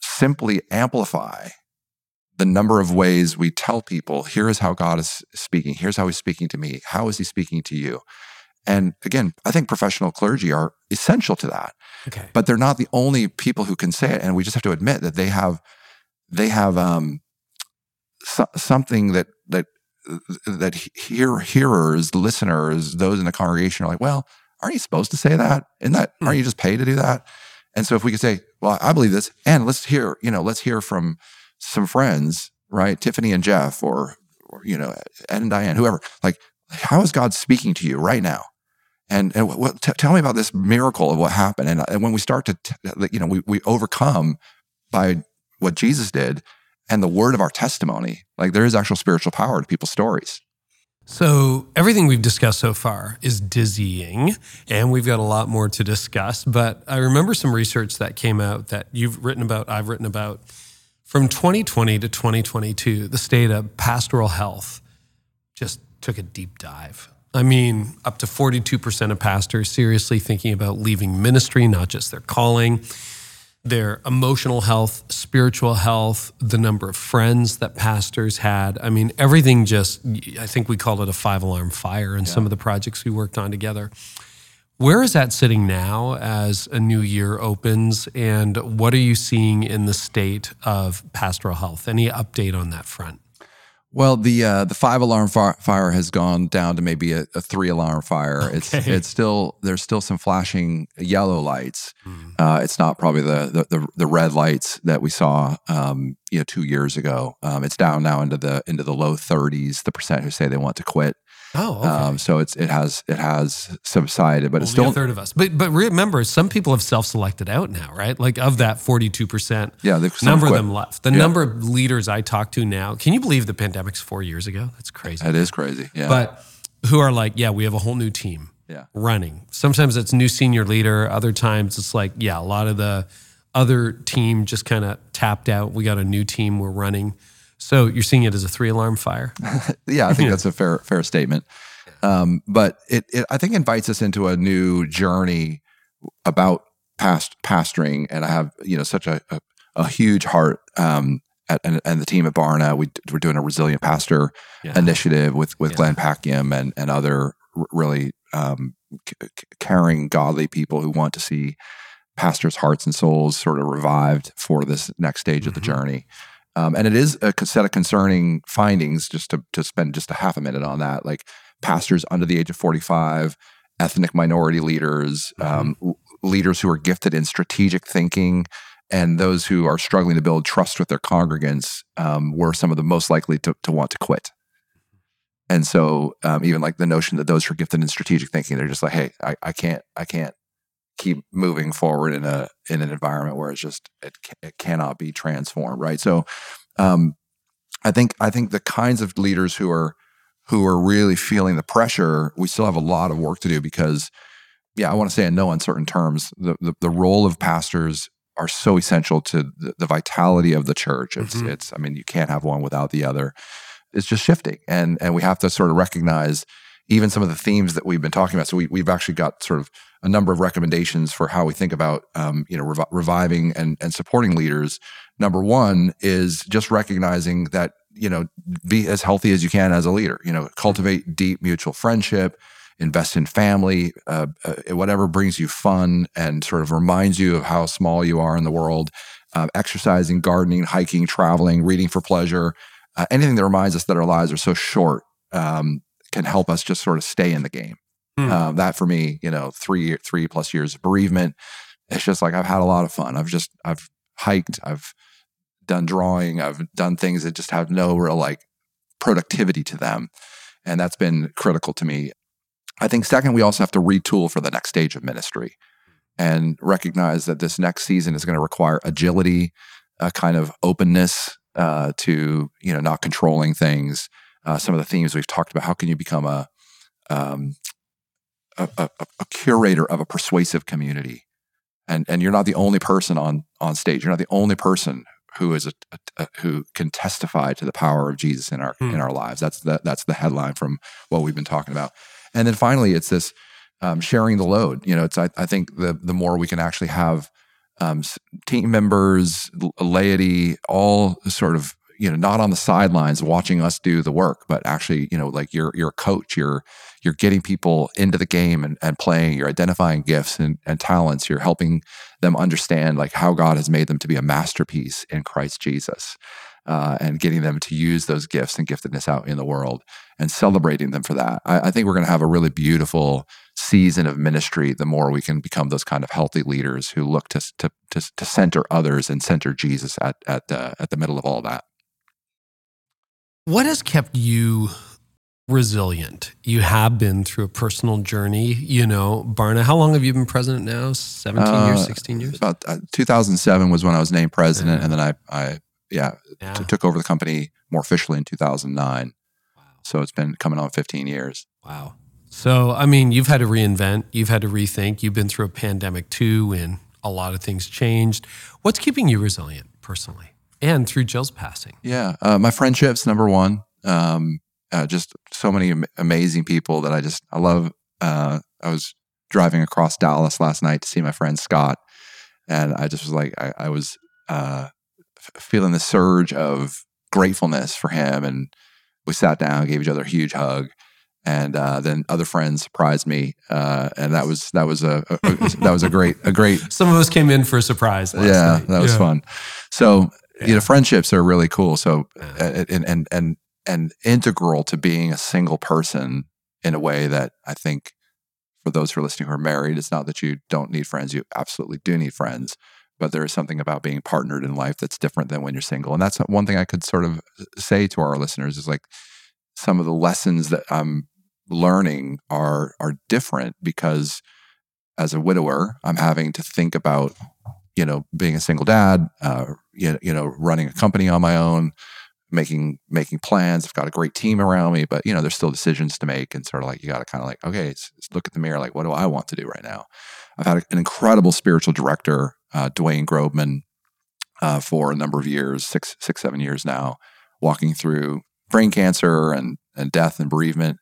simply amplify the number of ways we tell people, here is how God is speaking, here's how he's speaking to me, how is he speaking to you? And again, I think professional clergy are essential to that Okay. but they're not the only people who can say it and we just have to admit that they have they have um so, something that that that hear hearers listeners those in the congregation are like well aren't you supposed to say that? Isn't that hmm. aren't you just paid to do that? And so if we could say well i believe this and let's hear you know let's hear from some friends right tiffany and jeff or, or you know ed and diane whoever like how is god speaking to you right now? And and what, t- tell me about this miracle of what happened. And, uh, and when we start to, t- you know, we we overcome by what Jesus did and the word of our testimony. Like there is actual spiritual power to people's stories. So, everything we've discussed so far is dizzying, and we've got a lot more to discuss. But I remember some research that came out that you've written about, I've written about. From 2020 to 2022, the state of pastoral health just took a deep dive. I mean, up to 42% of pastors seriously thinking about leaving ministry, not just their calling their emotional health, spiritual health, the number of friends that pastors had. I mean, everything just, I think we called it a five alarm fire in some of the projects we worked on together. Where is that sitting now as a new year opens? And what are you seeing in the state of pastoral health? Any update on that front? Well, the uh, the five alarm fi- fire has gone down to maybe a, a three alarm fire. <laughs> It's Okay. it's still there's still some flashing yellow lights. Uh, it's not probably the, the the the red lights that we saw um, you know two years ago. Um, it's down now into the into the low 30s. The percent who say they want to quit. Oh, okay. Um, so it's it has it has subsided, but it's still a third of us. But but remember, some people have self-selected out now, right? Like of that 42%, yeah. The some number of them left. The Yeah. number of leaders I talk to now, can you believe the pandemic's four years ago? That's crazy. That is crazy. Yeah. But who are like, yeah, we have a whole new team yeah. running. Sometimes it's new senior leader. Other times it's like, yeah, a lot of the other team just kind of tapped out. We got a new team we're running. So you're seeing it as a three alarm fire. <laughs> yeah, I think that's a fair fair statement. Um, but it, it I think invites us into a new journey about past pastoring, and I have you know such a a, a huge heart. Um, at, and, and the team at Barna, we we're doing a resilient pastor Yeah. initiative with with Yeah. Glenn Packiam and and other really um, c- caring, godly people who want to see pastors' hearts and souls sort of revived for this next stage of the Mhm. journey. Um, and it is a set of concerning findings. Just to to spend just a half a minute on that, like pastors under the age of 45, ethnic minority leaders, um, l- leaders who are gifted in strategic thinking, and those who are struggling to build trust with their congregants um, were some of the most likely to, to want to quit. And so, um, even like the notion that those who are gifted in strategic thinking, they're just like, "Hey, I, I can't, I can't keep moving forward in a in an environment where it's just it, it cannot be transformed." Right. So, um, I think I think the kinds of leaders who are who are really feeling the pressure, we still have a lot of work to do because, yeah, I want to say in no uncertain terms, the the, the role of pastors are so essential to the, the vitality of the church. It's Mhm. it's I mean you can't have one without the other. It's just shifting, and and we have to sort of recognize even some of the themes that we've been talking about. So we we've actually got sort of a number of recommendations for how we think about um, you know revi- reviving and and supporting leaders. Number one is just recognizing that you know be as healthy as you can as a leader. You know, cultivate deep mutual friendship, invest in family, uh, uh, whatever brings you fun and sort of reminds you of how small you are in the world. Uh, exercising, gardening, hiking, traveling, reading for pleasure, uh, anything that reminds us that our lives are so short um, can help us just sort of stay in the game. Hmm. Um, that for me, you know, three three plus years of bereavement, it's just like I've had a lot of fun. I've just I've hiked, I've done drawing, I've done things that just have no real like productivity to them, and that's been critical to me. I think second, we also have to retool for the next stage of ministry, and recognize that this next season is going to require agility, a kind of openness uh, to you know not controlling things. Uh, some of the themes we've talked about. How can you become a um, a, a, a curator of a persuasive community, and and you're not the only person on on stage. You're not the only person who is a, a, a- who can testify to the power of Jesus in our Hmm. in our lives. That's the that's the headline from what we've been talking about. And then finally, it's this um, sharing the load. You know, it's I, I think the the more we can actually have um, team members, laity, all sort of you know not on the sidelines watching us do the work, but actually you know like you're you're a coach. You're you're getting people into the game and, and playing. You're identifying gifts and, and talents. You're helping them understand like how God has made them to be a masterpiece in Christ Jesus. Uh, and getting them to use those gifts and giftedness out in the world and celebrating them for that. I, I think we're going to have a really beautiful season of ministry the more we can become those kind of healthy leaders who look to to to, to center others and center Jesus at at uh, at the middle of all that. What has kept you resilient? You have been through a personal journey. You know, Barna, how long have you been president now? 17 years, Uh, 16 years? About uh, 2007 was when I was named president, Yeah. and then I I yeah, Yeah. t- took over the company more officially in 2009. Wow. So it's been coming on 15 years. Wow. So, I mean, you've had to reinvent, you've had to rethink, you've been through a pandemic too, and a lot of things changed. What's keeping you resilient personally and through Jill's passing? Yeah, uh, my friendships number one. Um, uh, just so many am- amazing people that I just I love. Uh, I was driving across Dallas last night to see my friend Scott, and I just was like I, I was uh, f- feeling the surge of gratefulness for him, and we sat down, gave each other a huge hug. And uh, then other friends surprised me, uh, and that was that was a, a, a that was a great a great <laughs> Some of us came in for a surprise last yeah, night. that was Yeah. fun. So you know, friendships are really cool. So Yeah. uh, and and and and integral to being a single person in a way that I think for those who are listening who are married, it's not that you don't need friends. You absolutely do need friends. But there is something about being partnered in life that's different than when you're single. And that's one thing I could sort of say to our listeners is like some of the lessons that I'm learning are are different because as a widower, I'm having to think about, you know, being a single dad, uh, you, you know, running a company on my own, making making plans. I've got a great team around me, but you know, there's still decisions to make, and sort of like you got to kind of like, okay, look at the mirror, like, what do I want to do right now? I've had an incredible spiritual director, uh, Dwayne Grobman, uh, for a number of years, six six seven years now, walking through brain cancer and and death and bereavement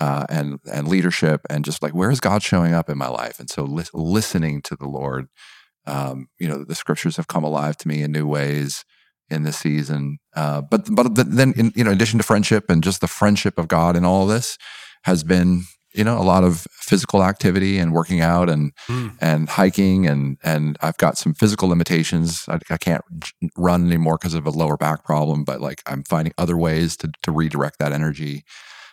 uh, and and leadership and just like where is God showing up in my life? And so lis- listening to the Lord, um, you know, the scriptures have come alive to me in new ways in this season. Uh, but but th- then in you know, in addition to friendship and just the friendship of God in all of this has been you know a lot of physical activity and working out and Mm. and hiking and and I've got some physical limitations. I, I can't run anymore because of a lower back problem, but like I'm finding other ways to to redirect that energy.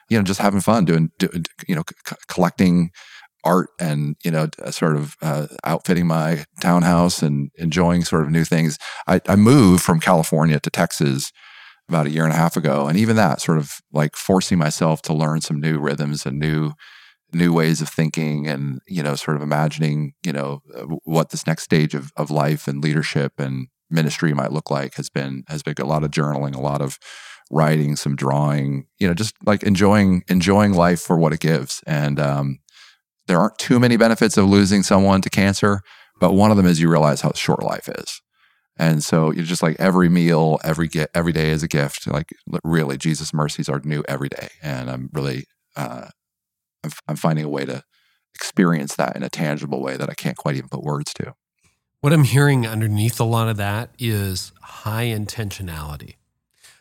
you know, just having fun doing, do, you know, c- collecting art and you know sort of uh, outfitting my townhouse and enjoying sort of new things. I, I, moved from california to texas about a year and a half ago and even that sort of like forcing myself to learn some new rhythms and new new ways of thinking and you know sort of imagining you know uh, what this next stage of, of life and leadership and ministry might look like has been has been a lot of journaling a lot of writing some drawing you know just like enjoying enjoying life for what it gives. And um, there aren't too many benefits of losing someone to cancer but one of them is you realize how short life is and so you're just like every meal every get every day is a gift like really jesus mercies are new every day and i'm really uh, I'm, I'm finding a way to experience that in a tangible way that I can't quite even put words to. What I'm hearing underneath a lot of that is high intentionality.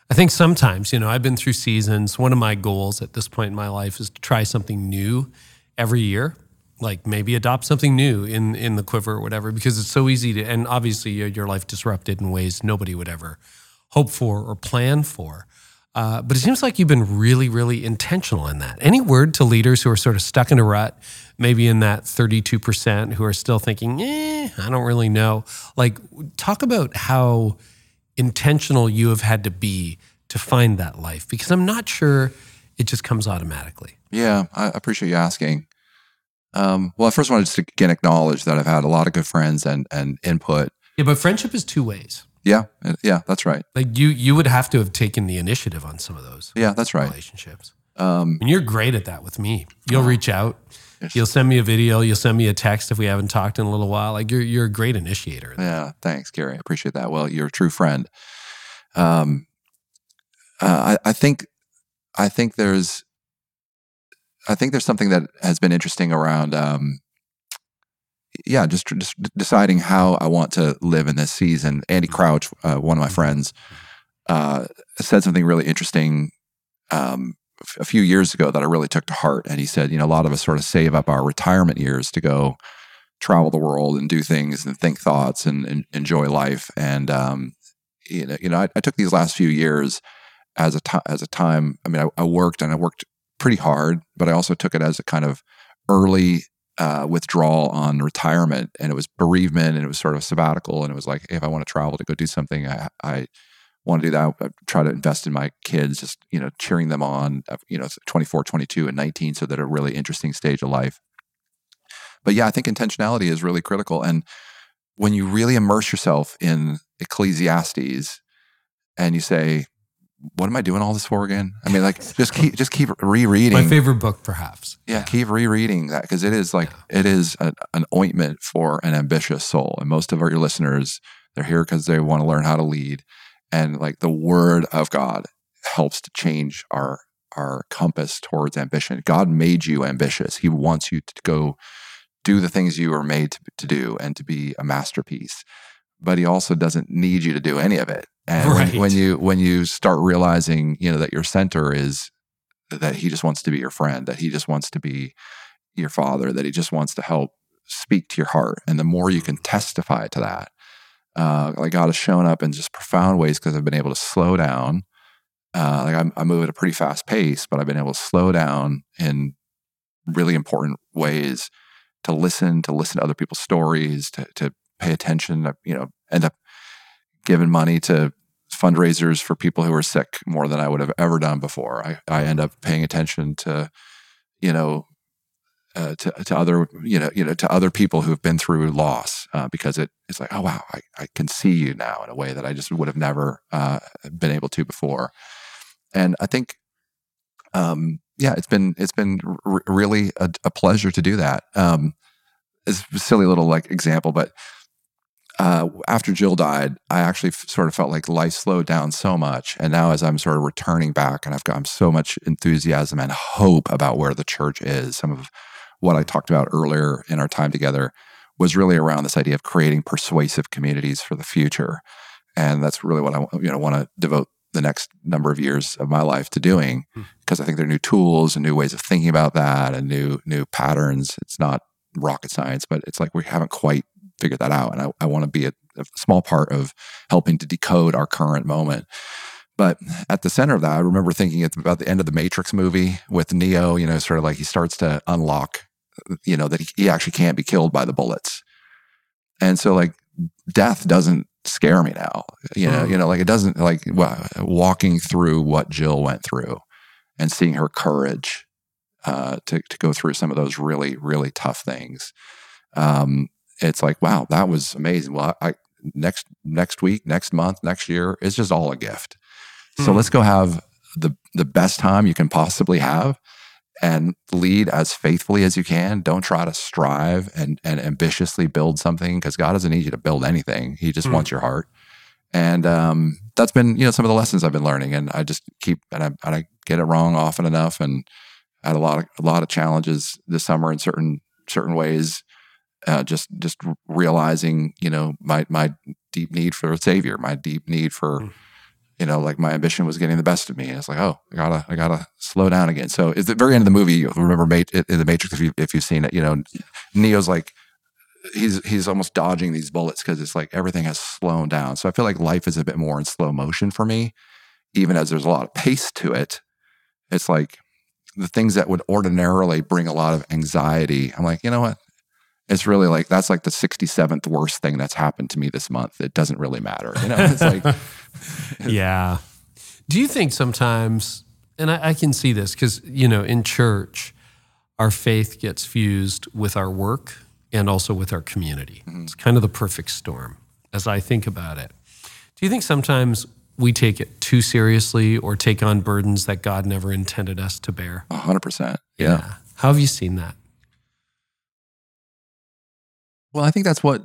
I think sometimes, you know, I've been through seasons. One of my goals at this point in my life is to try something new every year, like maybe adopt something new in in the quiver or whatever, because it's so easy to. And obviously, your life disrupted in ways nobody would ever hope for or plan for. Uh, but it seems like you've been really, really intentional in that. Any word to leaders who are sort of stuck in a rut, maybe in that 32% who are still thinking, eh, I don't really know. Like, talk about how intentional you have had to be to find that life, because I'm not sure it just comes automatically. Yeah, I appreciate you asking. Um, well, I first wanted to again acknowledge that I've had a lot of good friends and and input. Yeah, but friendship is two ways. Yeah, yeah, that's right. Like you, you would have to have taken the initiative on some of those. Yeah, that's right. Relationships. Um, and you're great at that with me. You'll oh, reach out. You'll send me a video. You'll send me a text if we haven't talked in a little while. Like you're, you're a great initiator. Yeah, thanks, Carey. I appreciate that. Well, you're a true friend. Um, uh, I, I think, I think there's, I think there's something that has been interesting around um, yeah, just, just deciding how I want to live in this season. Andy mm-hmm. Crouch, uh, one of my friends, uh, said something really interesting um, a few years ago that I really took to heart. And he said, you know, a lot of us sort of save up our retirement years to go travel the world and do things and think thoughts and, and enjoy life. And um, you know, you know, I, I, took these last few years as a t- as a time. I mean, I, I worked and I worked pretty hard, but I also took it as a kind of early uh, withdrawal on retirement and it was bereavement and it was sort of sabbatical and it was like hey, if i want to travel to go do something i, I want to do that I try to invest in my kids just you know cheering them on you know 24 22 and 19 so that a really interesting stage of life. But yeah i think intentionality is really critical and when you really immerse yourself in ecclesiastes and you say what am I doing all this for again? I mean, like just keep just keep rereading. My favorite book, perhaps. Yeah, yeah. keep rereading that because it is like yeah. it is a, an ointment for an ambitious soul. And most of our your listeners, they're here because they want to learn how to lead, and like the Word of God helps to change our our compass towards ambition. God made you ambitious. He wants you to go do the things you were made to, to do and to be a masterpiece. But he also doesn't need you to do any of it and right. when, when you when you start realizing, you know, that your center is that he just wants to be your friend, that he just wants to be your father, that he just wants to help speak to your heart. And the more you can testify to that, uh, like God has shown up in just profound ways because I've been able to slow down. Uh, like I'm, I move at a pretty fast pace, but I've been able to slow down in really important ways to listen, to listen to other people's stories, to, to pay attention, to, you know, end up given money to fundraisers for people who are sick more than I would have ever done before. I, I end up paying attention to, you know, uh, to, to other you know you know to other people who've been through loss uh, because it it's like oh wow I, I can see you now in a way that I just would have never uh, been able to before, and I think um, yeah it's been it's been r- really a, a, pleasure to do that. Um, it's a silly little like example, but uh, after Jill died, I actually f- sort of felt like life slowed down so much. And now, as I'm sort of returning back, and I've got so much enthusiasm and hope about where the church is, some of what I talked about earlier in our time together was really around this idea of creating persuasive communities for the future. And that's really what I you know want to devote the next number of years of my life to doing because hmm. I think there are new tools and new ways of thinking about that and new new patterns. It's not rocket science, but it's like we haven't quite figure that out. And I, I want to be a, a, small part of helping to decode our current moment. But at the center of that, I remember thinking at about the end of the Matrix movie with Neo, you know, sort of like he starts to unlock, you know, that he, he actually can't be killed by the bullets. And so like death doesn't scare me now. You know, Mm. you know, like it doesn't like wa- walking through what Jill went through and seeing her courage uh, to to go through some of those really really tough things. Um, it's like wow, that was amazing. Well, I, I next next week, next month, next year, it's just all a gift. So Hmm. let's go have the the best time you can possibly have and lead as faithfully as you can. Don't try to strive and and ambitiously build something because God doesn't need you to build anything. He just Hmm. wants your heart. And um, that's been you know some of the lessons I've been learning, and I just keep and I, and I get it wrong often enough, and had a lot of a lot of challenges this summer in certain certain ways. Uh, just just realizing you know my my deep need for a savior, my deep need for Hmm. you know like my ambition was getting the best of me. And it's like oh I gotta I gotta slow down again. So at the very end of the movie, you remember in the Matrix if you if you've seen it, you know Neo's like he's he's almost dodging these bullets because it's like everything has slowed down. So I feel like life is a bit more in slow motion for me, even as there's a lot of pace to it. It's like the things that would ordinarily bring a lot of anxiety. I'm like, you know what? It's really like that's like the 67th worst thing that's happened to me this month. It doesn't really matter. You know, it's like <laughs> Yeah. Do you think sometimes, and I, I can see this because, you know, in church, our faith gets fused with our work and also with our community. Mm-hmm. It's kind of the perfect storm as I think about it. Do you think sometimes we take it too seriously or take on burdens that God never intended us to bear? 100%. Yeah. How have you seen that? Well, I think that's what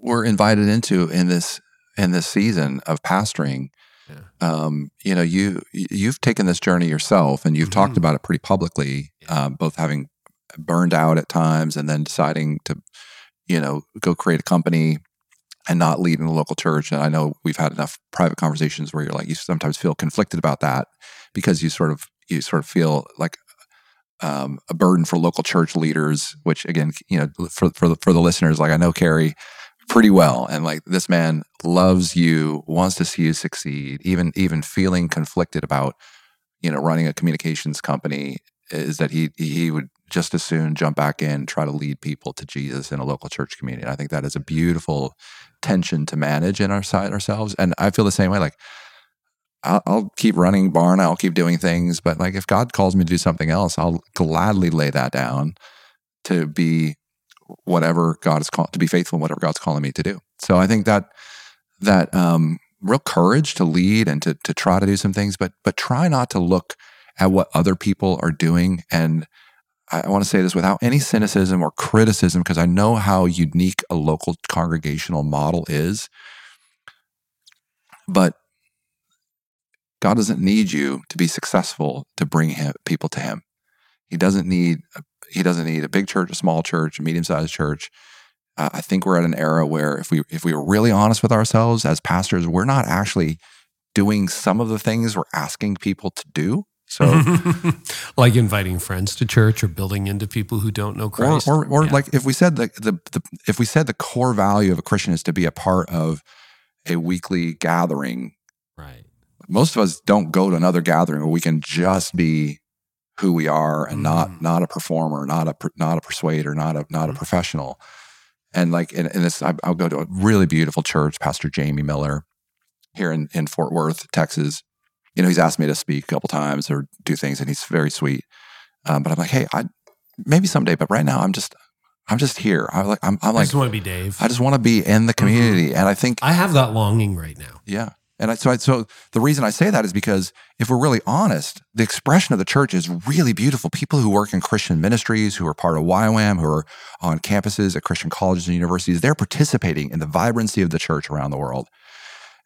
we're invited into in this in this season of pastoring. Yeah. Um, you know, you you've taken this journey yourself, and you've talked Mhm. about it pretty publicly, um, both having burned out at times, and then deciding to, you know, go create a company and not lead in a local church. And I know we've had enough private conversations where you're like, you sometimes feel conflicted about that because you sort of you sort of feel like um, a burden for local church leaders, which again, you know, for for the, for the listeners, like I know Carey pretty well, and like this man loves you, wants to see you succeed, even even feeling conflicted about, you know, running a communications company is that he he would just as soon jump back in, try to lead people to Jesus in a local church community. And I think that is a beautiful tension to manage in our side ourselves, and I feel the same way. Like I'll, I'll keep running Barna. I'll keep doing things. But like, if God calls me to do something else, I'll gladly lay that down to be whatever God is called to be faithful in whatever God's calling me to do. So I think that that um, real courage to lead and to to try to do some things, but but try not to look at what other people are doing. And I, I want to say this without any cynicism or criticism, because I know how unique a local congregational model is. But God doesn't need you to be successful to bring him, people to Him. He doesn't need a, He doesn't need a big church, a small church, a medium sized church. Uh, I think we're at an era where if we if we were really honest with ourselves as pastors, we're not actually doing some of the things we're asking people to do. So <laughs> like inviting friends to church or building into people who don't know or Christ. or, or Yeah. like if we said the, the the if we said the core value of a Christian is to be a part of a weekly gathering right. Most of us don't go to another gathering where we can just be who we are and Mm. not not a performer, not a not a persuader, not a not a Mhm. professional. And like in, in this, I, I'll go to a really beautiful church, Pastor Jamie Miller, here in in Fort Worth, Texas. You know, he's asked me to speak a couple times or do things, and he's very sweet. Um, but I'm like, hey, I maybe someday, but right now, I'm just I'm just here. I like I'm, I'm I like just want to be Dave. I just want to be in the community, and I think I have that longing right now. yeah. And I, so, I, so the reason I say that is because if we're really honest, the expression of the church is really beautiful. People who work in Christian ministries, who are part of YWAM, who are on campuses at Christian colleges and universities, they're participating in the vibrancy of the church around the world.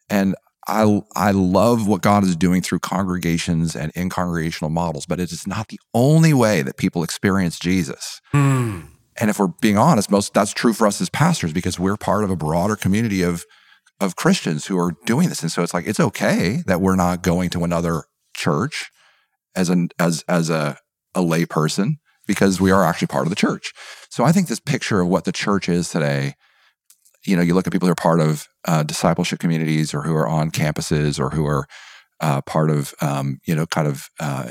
And I, I love what God is doing through congregations and in congregational models, but it is not the only way that people experience Jesus. Hmm. And if we're being honest, most that's true for us as pastors because we're part of a broader community of of Christians who are doing this. And so it's like it's okay that we're not going to another church as an as as a a lay person because we are actually part of the church. So I think this picture of what the church is today, you know, you look at people who are part of uh, discipleship communities or who are on campuses or who are uh, part of um, you know kind of uh,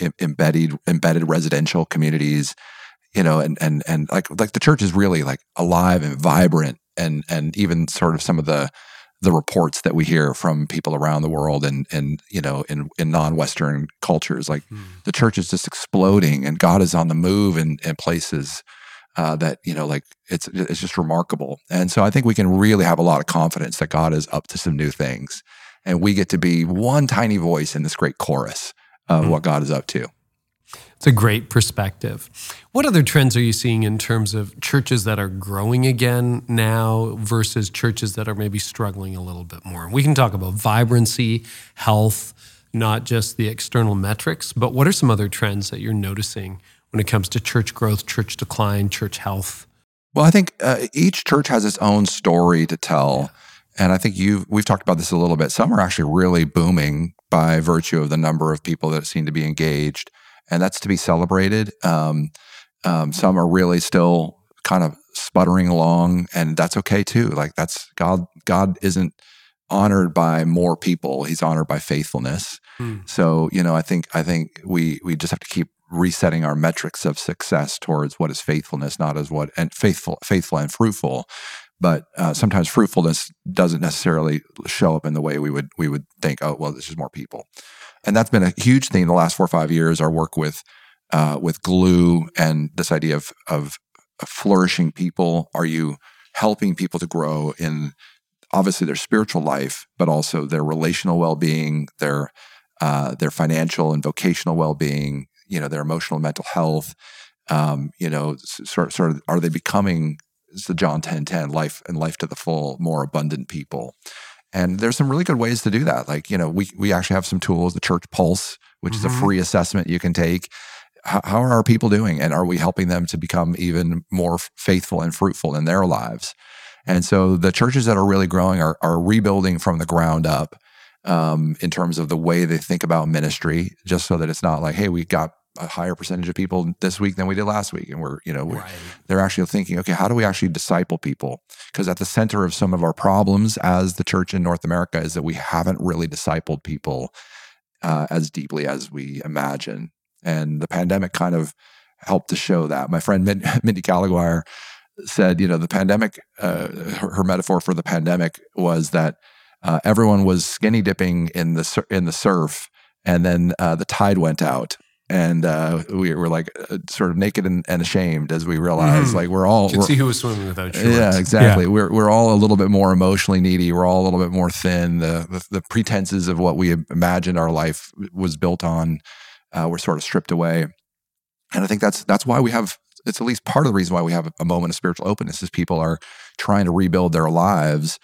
I- embedded embedded residential communities you know and and and like like the church is really like alive and vibrant and and even sort of some of the the reports that we hear from people around the world and and you know in in non-western cultures like Hmm. the church is just exploding and god is on the move in, in places uh, that you know like it's it's just remarkable and so i think we can really have a lot of confidence that god is up to some new things and we get to be one tiny voice in this great chorus of Hmm. what god is up to It's a great perspective. What other trends are you seeing in terms of churches that are growing again now versus churches that are maybe struggling a little bit more? We can talk about vibrancy, health, not just the external metrics, but what are some other trends that you're noticing when it comes to church growth, church decline, church health? Well, I think uh, each church has its own story to tell, and I think you we've talked about this a little bit. Some are actually really booming by virtue of the number of people that seem to be engaged, and that's to be celebrated. Um, um, some are really still kind of sputtering along, and that's okay too. Like that's God. God isn't honored by more people; He's honored by faithfulness. Hmm. So you know, I think I think we we just have to keep resetting our metrics of success towards what is faithfulness, not as what and faithful, faithful and fruitful. But uh, sometimes fruitfulness doesn't necessarily show up in the way we would we would think. Oh, well, this is more people, and that's been a huge theme the last four or five years. Our work with uh, with Gloo and this idea of of flourishing people. Are you helping people to grow in obviously their spiritual life, but also their relational well being, their uh, their financial and vocational well being, you know, their emotional and mental health. Um, you know, sort sort of are they becoming the John 10 10 life and life to the full, more abundant people. And there's some really good ways to do that. Like, you know, we we actually have some tools, the Church Pulse, which is a Mhm. free assessment you can take. How, how are our people doing? And are we helping them to become even more faithful and fruitful in their lives? And so the churches that are really growing are, are rebuilding from the ground up um, in terms of the way they think about ministry, just so that it's not like, hey, we got a higher percentage of people this week than we did last week. And we're, you know, we're, Right. they're actually thinking, okay, how do we actually disciple people? Because at the center of some of our problems as the church in North America is that we haven't really discipled people uh, as deeply as we imagine. And the pandemic kind of helped to show that. My friend Min- <laughs> Mindy Caliguire said, you know, the pandemic, uh, her, her metaphor for the pandemic was that uh, everyone was skinny dipping in the sur- in the surf, and then uh, the tide went out, and uh, we were like uh, sort of naked and, and ashamed as we realized, Mhm. like we're all You can we're- see who was swimming without shorts. yeah, exactly. We're we're all a little bit more emotionally needy. We're all a little bit more thin. The the, the pretenses of what we imagined our life was built on uh, were sort of stripped away, and I think that's that's why we have. It's at least part of the reason why we have a moment of spiritual openness is people are trying to rebuild their lives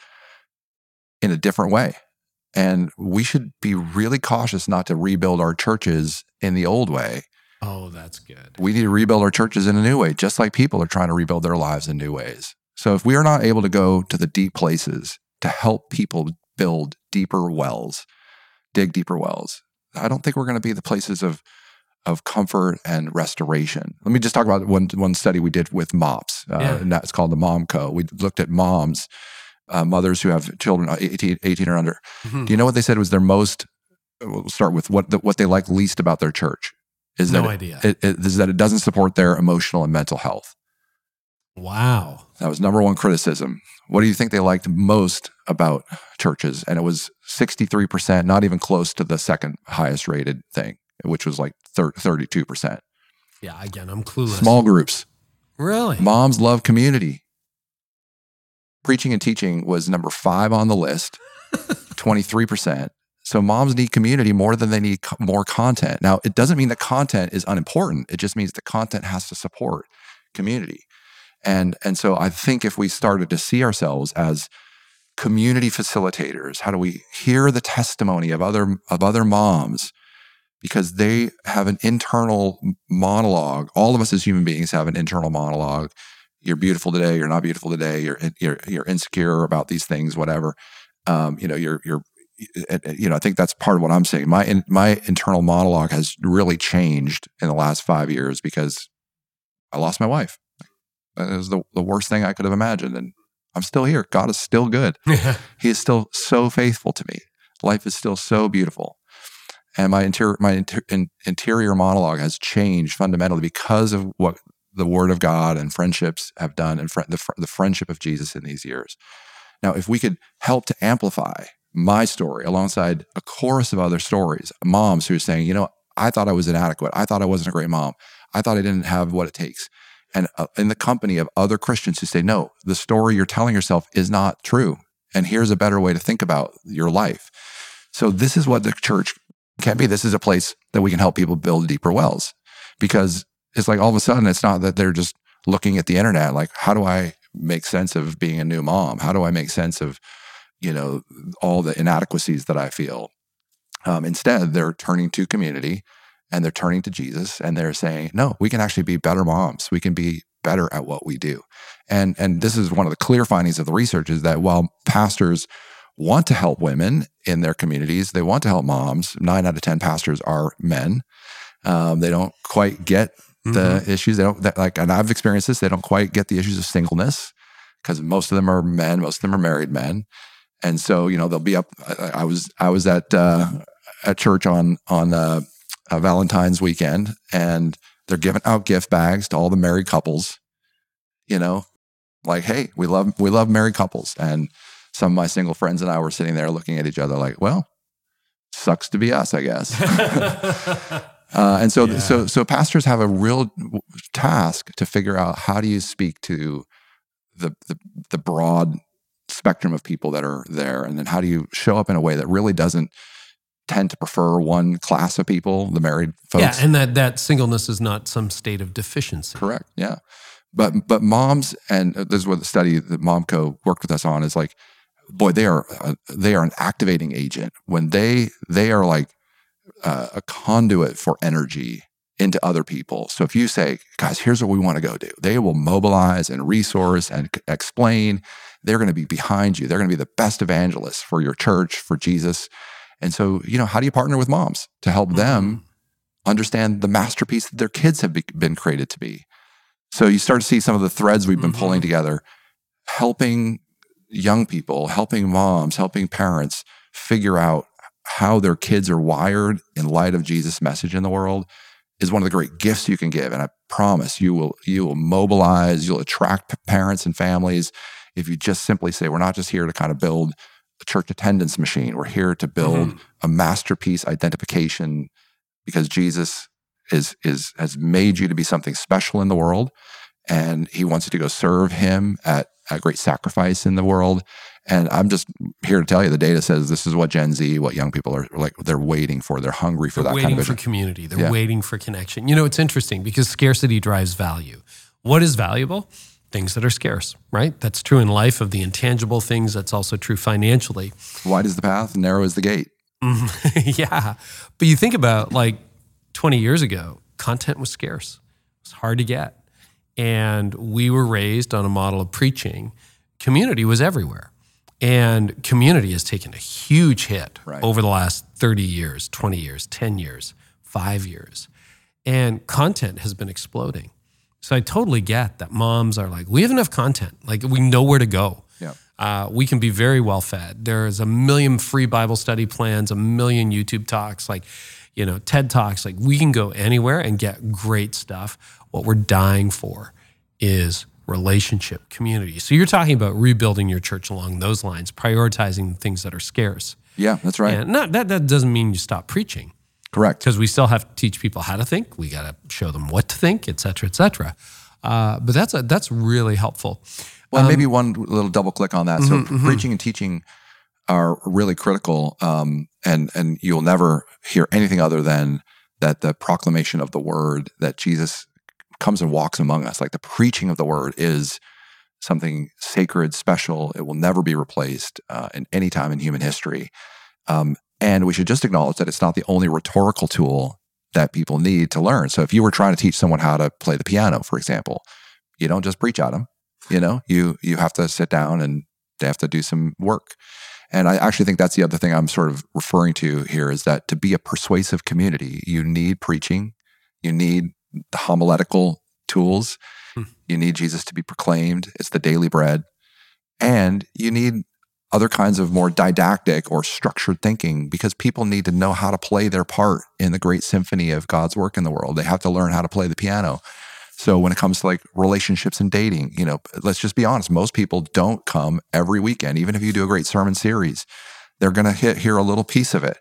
in a different way. And we should be really cautious not to rebuild our churches in the old way. Oh, that's good. We need to rebuild our churches in a new way, just like people are trying to rebuild their lives in new ways. So if we are not able to go to the deep places to help people build deeper wells, dig deeper wells, I don't think we're going to be the places of of comfort and restoration. Let me just talk about one one study we did with MOPS, uh, Yeah. and that's called the Mom Co. We looked at moms, uh, mothers who have children uh, 18, 18 or under. Mhm. Do you know what they said was their most? We'll start with what the, what they like least about their church. Is No that idea. It, it, is that it doesn't support their emotional and mental health. wow. That was number one criticism. What do you think they liked most about churches? And it was 63%, not even close to the second highest rated thing, which was like 32%. Yeah, again, I'm clueless. Small groups. Really? Moms love community. Preaching and teaching was number five on the list, <laughs> 23%. So moms need community more than they need co- more content. Now, it doesn't mean that content is unimportant. It just means the content has to support community. And, and so I think if we started to see ourselves as community facilitators, how do we hear the testimony of other, of other moms because they have an internal monologue. All of us as human beings have an internal monologue. You're beautiful today. You're not beautiful today. You're you're, you're insecure about these things. Whatever. Um, you know. You're you're. You know. I think that's part of what I'm saying. My in, my internal monologue has really changed in the last five years because I lost my wife. That is the the worst thing I could have imagined, and I'm still here. God is still good. <laughs> He is still so faithful to me. Life is still so beautiful. And my interior, my inter, in, interior monologue has changed fundamentally because of what the Word of God and friendships have done, and fr- the, fr- the friendship of Jesus in these years. Now, if we could help to amplify my story alongside a chorus of other stories, moms who are saying, you know, I thought I was inadequate. I thought I wasn't a great mom. I thought I didn't have what it takes. And uh, in the company of other Christians who say, no, the story you're telling yourself is not true. And here's a better way to think about your life. So, this is what the church can be. This is a place that we can help people build deeper wells because it's like all of a sudden, it's not that they're just looking at the internet, like, how do I make sense of being a new mom? How do I make sense of, you know, all the inadequacies that I feel? Um, instead, they're turning to community and they're turning to Jesus and they're saying, no, we can actually be better moms. We can be better at what we do. And, and this is one of the clear findings of the research is that while pastors want to help women in their communities, they want to help moms. Nine out of 10 pastors are men. Um, they don't quite get the mm-hmm. issues. They don't that, like, and I've experienced this. They don't quite get the issues of singleness because most of them are men. Most of them are married men, and so you know they'll be up. I, I was I was at uh, at church on on uh, Valentine's weekend, and they're giving out gift bags to all the married couples. You know, like hey, we love we love married couples, and some of my single friends and I were sitting there looking at each other like, well, sucks to be us, I guess. <laughs> Uh, and so, yeah. so, so pastors have a real task to figure out how do you speak to the, the, the broad spectrum of people that are there, and then how do you show up in a way that really doesn't tend to prefer one class of people, the married folks. Yeah, and that that singleness is not some state of deficiency. Correct. Yeah, but but moms, and this is what the study that Momco worked with us on is like, boy, they are uh, they are an activating agent when they they are like uh, a conduit for energy into other people. So if you say, guys, here's what we want to go do, they will mobilize and resource and explain. They're going to be behind you. They're going to be the best evangelists for your church, for Jesus. And so, you know, how do you partner with moms to help mm-hmm. them understand the masterpiece that their kids have be- been created to be? So you start to see some of the threads we've been mm-hmm. pulling together, helping young people, helping moms, helping parents figure out how their kids are wired in light of Jesus' message in the world is one of the great gifts you can give. And I promise you will you will mobilize, you'll attract parents and families if you just simply say, we're not just here to kind of build a church attendance machine. We're here to build mm-hmm. a masterpiece identification because Jesus is is has made you to be something special in the world. And he wants you to go serve him at a great sacrifice in the world. And I'm just here to tell you, the data says this is what Gen Z, what young people are like. They're waiting for. They're hungry for they're that. Waiting kind of for community. They're yeah. waiting for connection. You know, it's interesting because scarcity drives value. What is valuable? Things that are scarce, right? That's true in life of the intangible things. That's also true financially. Wide is the path, narrow is the gate. Mm-hmm. <laughs> yeah, but you think about like 20 years ago, content was scarce. It was hard to get, and we were raised on a model of preaching. Community was everywhere and community has taken a huge hit right. over the last 30 years, 20 years, 10 years, five years. And content has been exploding. So I totally get that moms are like, we have enough content. Like we know where to go. Yeah. Uh, we can be very well fed. There's a million free Bible study plans, a million YouTube talks, like, you know, TED Talks. Like we can go anywhere and get great stuff. What we're dying for is relationship, community. So you're talking about rebuilding your church along those lines, prioritizing things that are scarce. Yeah, that's right. And not that that doesn't mean you stop preaching. Correct. Because we still have to teach people how to think. We got to show them what to think, et cetera, et cetera. Uh, but that's a, that's really helpful. Well, um, maybe one little double click on that. Mm-hmm, so mm-hmm. preaching and teaching are really critical, um, and and you'll never hear anything other than that the proclamation of the word that Jesus comes and walks among us. Like the preaching of the word is something sacred, special. It will never be replaced uh, in any time in human history. Um, and we should just acknowledge that it's not the only rhetorical tool that people need to learn. So if you were trying to teach someone how to play the piano, for example, you don't just preach at them. You know, you you have to sit down and they have to do some work. And I actually think that's the other thing I'm sort of referring to here is that to be a persuasive community, you need preaching, you need the homiletical tools. Hmm. You need Jesus to be proclaimed. It's the daily bread. And you need other kinds of more didactic or structured thinking because people need to know how to play their part in the great symphony of God's work in the world. They have to learn how to play the piano. So when it comes to like relationships and dating, you know, let's just be honest, most people don't come every weekend even if you do a great sermon series. They're going to hear a little piece of it.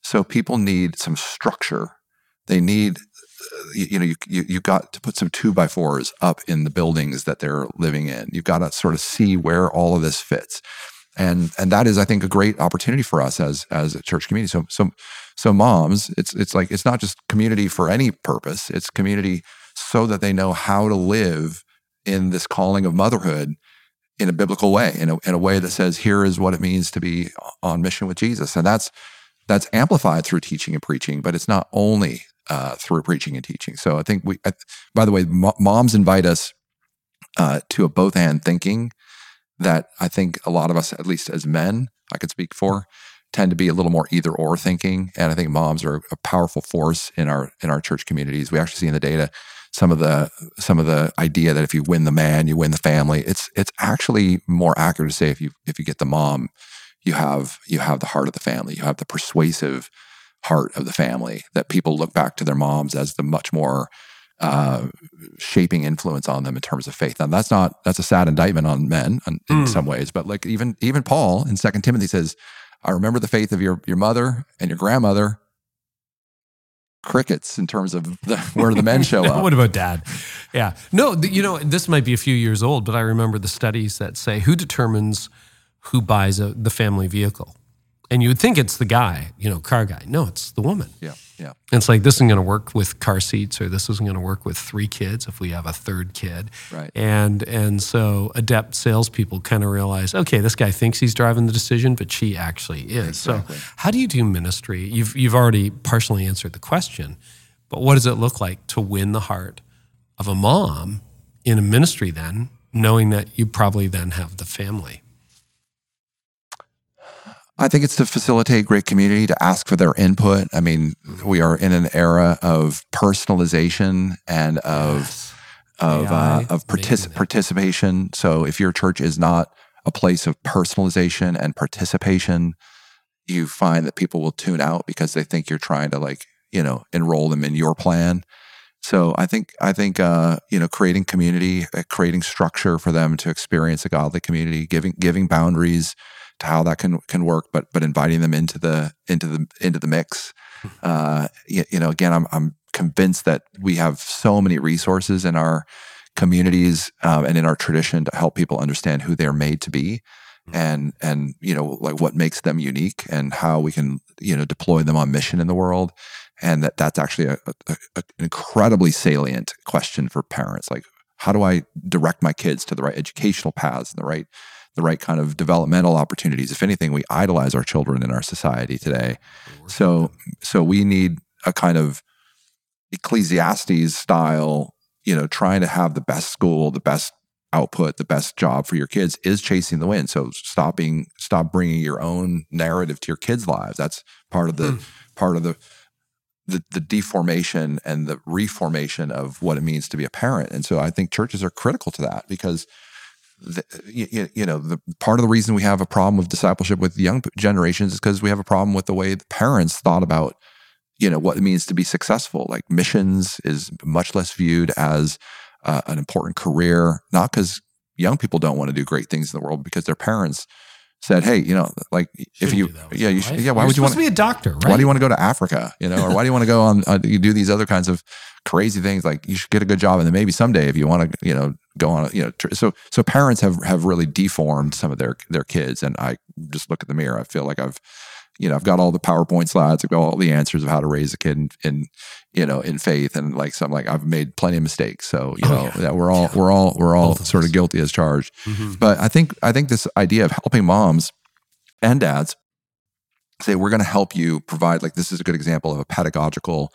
So people need some structure. They need uh, you, you know, you, you you got to put some two by fours up in the buildings that they're living in. You've got to sort of see where all of this fits, and and that is, I think, a great opportunity for us as as a church community. So so so moms, it's it's like it's not just community for any purpose. It's community so that they know how to live in this calling of motherhood in a biblical way, in a, in a way that says, here is what it means to be on mission with Jesus. And that's that's amplified through teaching and preaching, but it's not only uh, through preaching and teaching. So I think we, I, by the way, mo- moms invite us uh, to a both and thinking that I think a lot of us, at least as men, I could speak for, tend to be a little more either or thinking. And I think moms are a powerful force in our in our church communities. We actually see in the data some of the some of the idea that if you win the man, you win the family. It's it's actually more accurate to say if you if you get the mom, you have you have the heart of the family. You have the persuasive heart of the family that people look back to their moms as the much more uh, shaping influence on them in terms of faith. Now that's not that's a sad indictment on men in, mm. some ways, but like even even Paul in Second Timothy says, "I remember the faith of your your mother and your grandmother." Crickets in terms of the, <laughs> where the men show <laughs> up. what about dad? Yeah, no, you know this might be a few years old, but I remember the studies that say who determines who buys a, the family vehicle and you would think it's the guy, you know, car guy. No, it's the woman. Yeah, yeah. It's like this isn't going to work with car seats, or this isn't going to work with three kids if we have a third kid. Right. And and so adept salespeople kind of realize, okay, this guy thinks he's driving the decision, but she actually is. Exactly. So how do you do ministry? You've you've already partially answered the question, but what does it look like to win the heart of a mom in a ministry then, knowing that you probably then have the family? I think it's to facilitate great community, to ask for their input. I mean, we are in an era of personalization and of yes. of uh, of partic- participation. So if your church is not a place of personalization and participation, you find that people will tune out because they think you're trying to like you know enroll them in your plan. So I think I think uh, you know creating community, uh, creating structure for them to experience a godly community, giving giving boundaries how that can can work, but but inviting them into the into the into the mix. Mm-hmm. Uh, you, you know, again, I'm I'm convinced that we have so many resources in our communities um, and in our tradition to help people understand who they're made to be mm-hmm. and and you know like what makes them unique and how we can you know deploy them on mission in the world and that that's actually a, a, a, an incredibly salient question for parents like how do i direct my kids to the right educational paths and the right the right kind of developmental opportunities. If anything, we idolize our children in our society today. So, so we need a kind of Ecclesiastes style, you know, trying to have the best school, the best output, the best job for your kids is chasing the wind. So stopping, stop bringing your own narrative to your kids' lives. That's part of the hmm. part of the, the the deformation and the reformation of what it means to be a parent. And so I think churches are critical to that because the, you, you, know, the part of the reason we have a problem with discipleship with young generations is because we have a problem with the way the parents thought about, you know, what it means to be successful. Like missions is much less viewed as uh, an important career, not because young people don't want to do great things in the world, because their parents said, "Hey, you know, like if you, yeah, you should, yeah, why You're would you want to be a doctor? Right? Why do you want to go to Africa? You know, or why do you want to go on? Uh, you do these other kinds of crazy things. Like you should get a good job, and then maybe someday, if you want to, you know, go on, you know, tr- so so parents have have really deformed some of their their kids, and I just look at the mirror. I feel like I've you know, I've got all the PowerPoint slides. I've got all the answers of how to raise a kid in, in you know, in faith. And like some, like I've made plenty of mistakes. So, you oh, know, yeah. that we're all, yeah. we're all, we're all Both sort of guilty as charged. Mm-hmm. But I think, I think this idea of helping moms and dads say we're going to help you provide like this is a good example of a pedagogical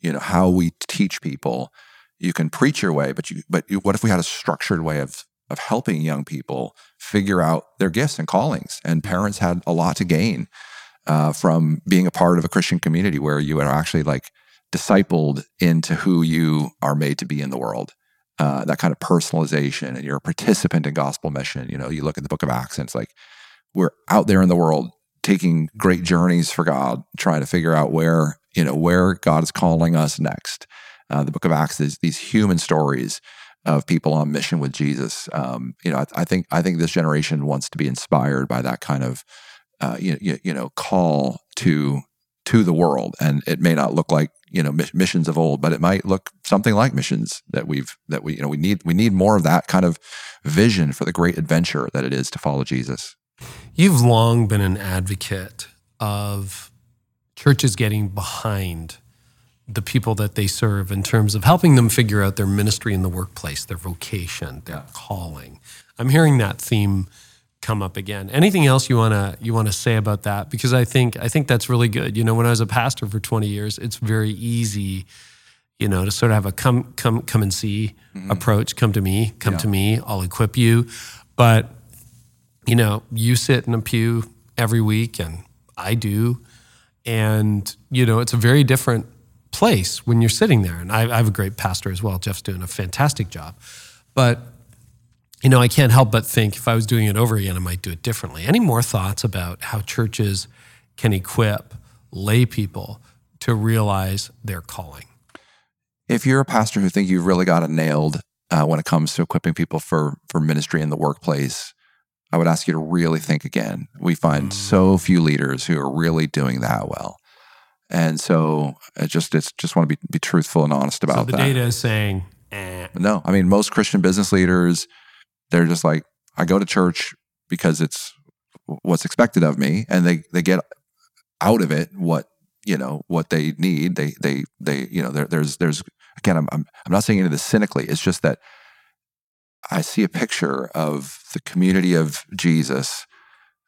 you know how we teach people you can preach your way but you but you, what if we had a structured way of of helping young people figure out their gifts and callings and parents had a lot to gain uh, from being a part of a christian community where you are actually like discipled into who you are made to be in the world uh, that kind of personalization and you're a participant in gospel mission you know you look at the book of acts and it's like we're out there in the world taking great journeys for God, trying to figure out where you know where God is calling us next. Uh, the Book of Acts is these human stories of people on mission with Jesus. Um, you know, I, I, think I think this generation wants to be inspired by that kind of uh, you, you, you know call to to the world, and it may not look like you know missions of old, but it might look something like missions that we've that we you know we need we need more of that kind of vision for the great adventure that it is to follow Jesus. You've long been an advocate of churches getting behind the people that they serve in terms of helping them figure out their ministry in the workplace, their vocation, their yeah. calling. I'm hearing that theme come up again. Anything else you wanna you wanna say about that? Because I think I think that's really good. You know, when I was a pastor for 20 years, it's very easy, you know, to sort of have a come come come and see mm-hmm. approach. Come to me, come yeah. to me. I'll equip you. But you know, you sit in a pew every week, and I do, and you know, it's a very different place when you're sitting there. And I, I have a great pastor as well. Jeff's doing a fantastic job, but you know, I can't help but think if I was doing it over again, I might do it differently. Any more thoughts about how churches can equip lay people to realize their calling? If you're a pastor who think you've really got it nailed uh, when it comes to equipping people for for ministry in the workplace, I would ask you to really think again. We find mm. so few leaders who are really doing that well. And so I just it's just want to be, be truthful and honest about so the that. data is saying eh. no. I mean, most Christian business leaders, they're just like, I go to church because it's what's expected of me, and they they get out of it what you know what they need. They they they you know there, there's there's again I'm, I'm I'm not saying any of this cynically. It's just that I see a picture of the community of Jesus,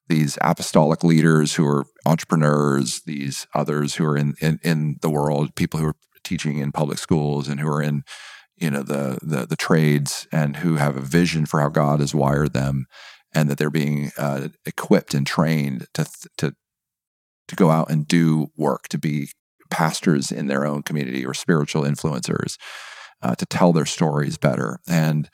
these apostolic leaders who are entrepreneurs, these others who are in, in, in the world, people who are teaching in public schools and who are in you know the, the the trades and who have a vision for how God has wired them, and that they're being uh, equipped and trained to to to go out and do work, to be pastors in their own community or spiritual influencers, uh, to tell their stories better and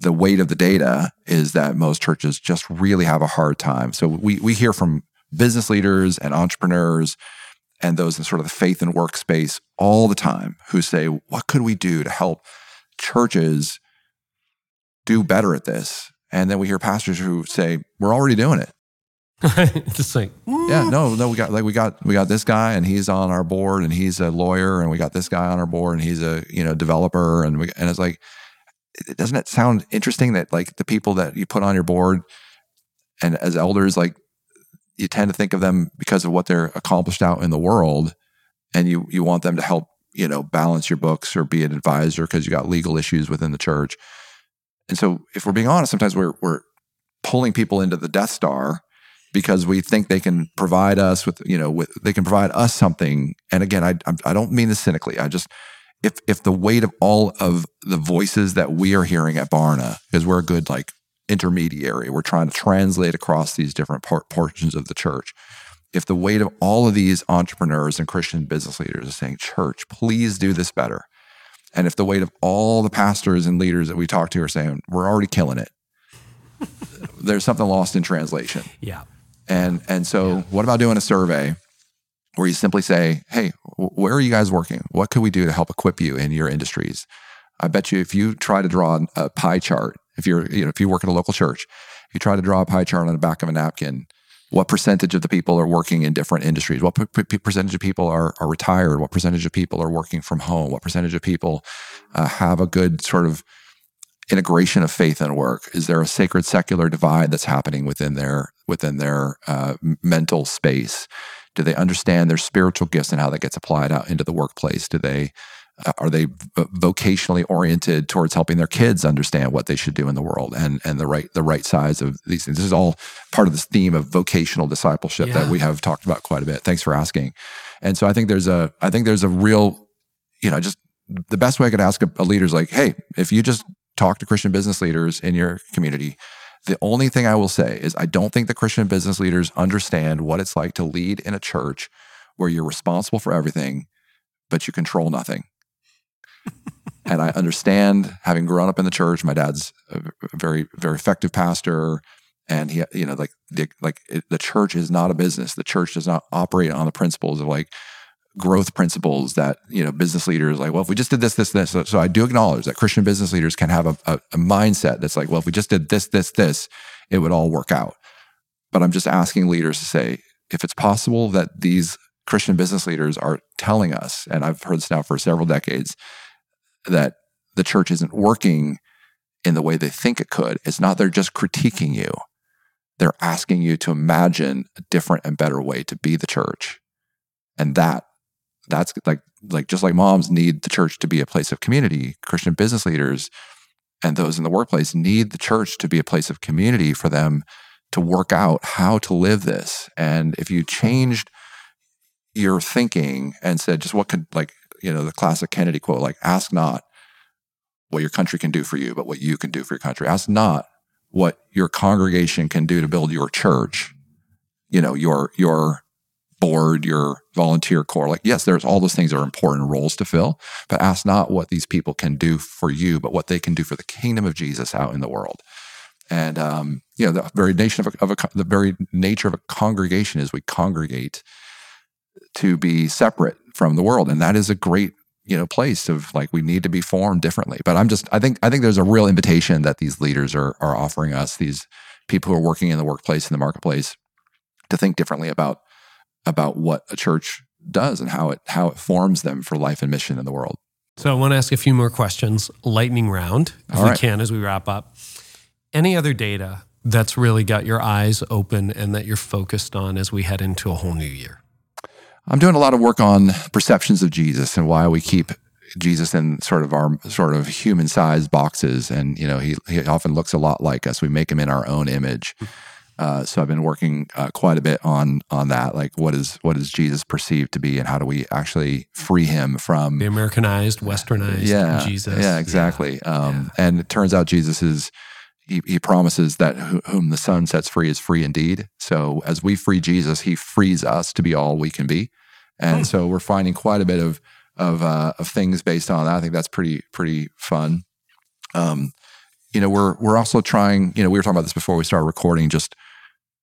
the weight of the data is that most churches just really have a hard time. So we we hear from business leaders and entrepreneurs and those in sort of the faith and work space all the time who say, what could we do to help churches do better at this? And then we hear pastors who say, we're already doing it. <laughs> Just like, mm. yeah, no, no, we got like we got we got this guy and he's on our board and he's a lawyer and we got this guy on our board and he's a you know developer and we and it's like doesn't it sound interesting that like the people that you put on your board and as elders like you tend to think of them because of what they're accomplished out in the world and you you want them to help you know balance your books or be an advisor because you got legal issues within the church and so if we're being honest sometimes we're we're pulling people into the death star because we think they can provide us with you know with they can provide us something and again i i don't mean this cynically i just if if the weight of all of the voices that we are hearing at Barna, because we're a good like intermediary, we're trying to translate across these different por- portions of the church. If the weight of all of these entrepreneurs and Christian business leaders is saying, "Church, please do this better," and if the weight of all the pastors and leaders that we talk to are saying, "We're already killing it," <laughs> there's something lost in translation. Yeah. And and so, yeah. what about doing a survey where you simply say, Hey, where are you guys working? What could we do to help equip you in your industries? I bet you if you try to draw a pie chart, if you're, you know, if you work at a local church, you try to draw a pie chart on the back of a napkin, what percentage of the people are working in different industries? What percentage of people are, are retired? What percentage of people are working from home? What percentage of people uh, have a good sort of integration of faith and work? Is there a sacred secular divide that's happening within their within their uh, mental space? Do they understand their spiritual gifts and how that gets applied out into the workplace? Do they Uh, are they vocationally oriented towards helping their kids understand what they should do in the world and and the right the right size of these things? This is all part of this theme of vocational discipleship yeah. that we have talked about quite a bit. Thanks for asking. And so I think there's a I think there's a real you know just the best way I could ask a, a leader is like, hey, if you just talk to Christian business leaders in your community the only thing I will say is I don't think the Christian business leaders understand what it's like to lead in a church where you're responsible for everything, but you control nothing. And I understand having grown up in the church, my dad's a very, very effective pastor. And he you know like the, like it, the church is not a business. The church does not operate on the principles of like growth principles that you know business leaders like well if we just did this this this. So, so i do acknowledge that christian business leaders can have a, a, a mindset that's like well if we just did this this this it would all work out. But i'm just asking leaders to say if it's possible that these christian business leaders are telling us and i've heard this now for several decades that the church isn't working in the way they think it could it's not they're just critiquing you they're asking you to imagine a different and better way to be the church. And that that's like like just like moms need the church to be a place of community, Christian business leaders and those in the workplace need the church to be a place of community for them to work out how to live this. And if you changed your thinking and said just what could like, you know, the classic Kennedy quote, like ask not what your country can do for you, but what you can do for your country. Ask not what your congregation can do to build your church, you know, your your board, your volunteer corps. Like, yes, there's all those things that are important roles to fill, but ask not what these people can do for you, but what they can do for the kingdom of Jesus out in the world. And um, you know, the very nation of, a, of a, the very nature of a congregation is we congregate to be separate from the world, and that is a great you know place of like we need to be formed differently. But i'm just i think i think there's a real invitation that these leaders are are offering us these people who are working in the workplace in the marketplace to think differently about about what a church does and how it how it forms them for life and mission in the world. So i want to ask a few more questions. Lightning round if All we right. can as we wrap up. Any other data that's really got your eyes open and that you're focused on as we head into a whole new year I'm doing a lot of work on perceptions of Jesus and why we keep Jesus in sort of our sort of human sized boxes. And, you know, he, he often looks a lot like us. We make him in our own image. Uh, so I've been working uh, quite a bit on on that, like what is what is Jesus perceived to be, and how do we actually free him from the Americanized, Westernized yeah, Jesus? Yeah, exactly. Yeah. Um, yeah. And it turns out Jesus is he, he promises that whom the Son sets free is free indeed. So as we free Jesus, he frees us to be all we can be. And hmm. so we're finding quite a bit of of, uh, of things based on that. I think that's pretty pretty fun. Um, you know, we're we're also trying. You know, we were talking about this before we started recording. Just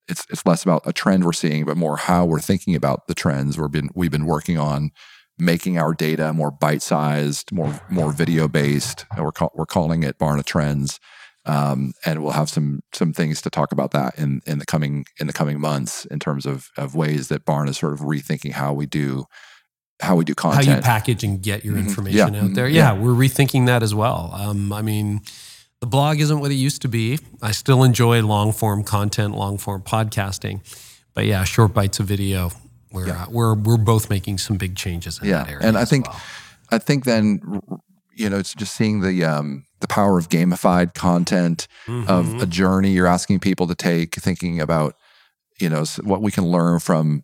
it's it's less about a trend we're seeing, but more how we're thinking about the trends. We've been we've been working on making our data more bite sized, more more video based. We're call, we're calling it Barna Trends. Um, and we'll have some some things to talk about that in in the coming in the coming months in terms of of ways that Barna is sort of rethinking how we do how we do content, how you package and get your mm-hmm. information yeah. out there. Mm-hmm. Yeah, yeah, we're rethinking that as well. Um, I mean, the blog isn't what it used to be. I still enjoy long form content, long form podcasting, but yeah, short bites of video. We're yeah. uh, we're we're both making some big changes in yeah. that area. And I think well. I think then you know it's just seeing the um, the power of gamified content mm-hmm. of a journey you're asking people to take thinking about you know what we can learn from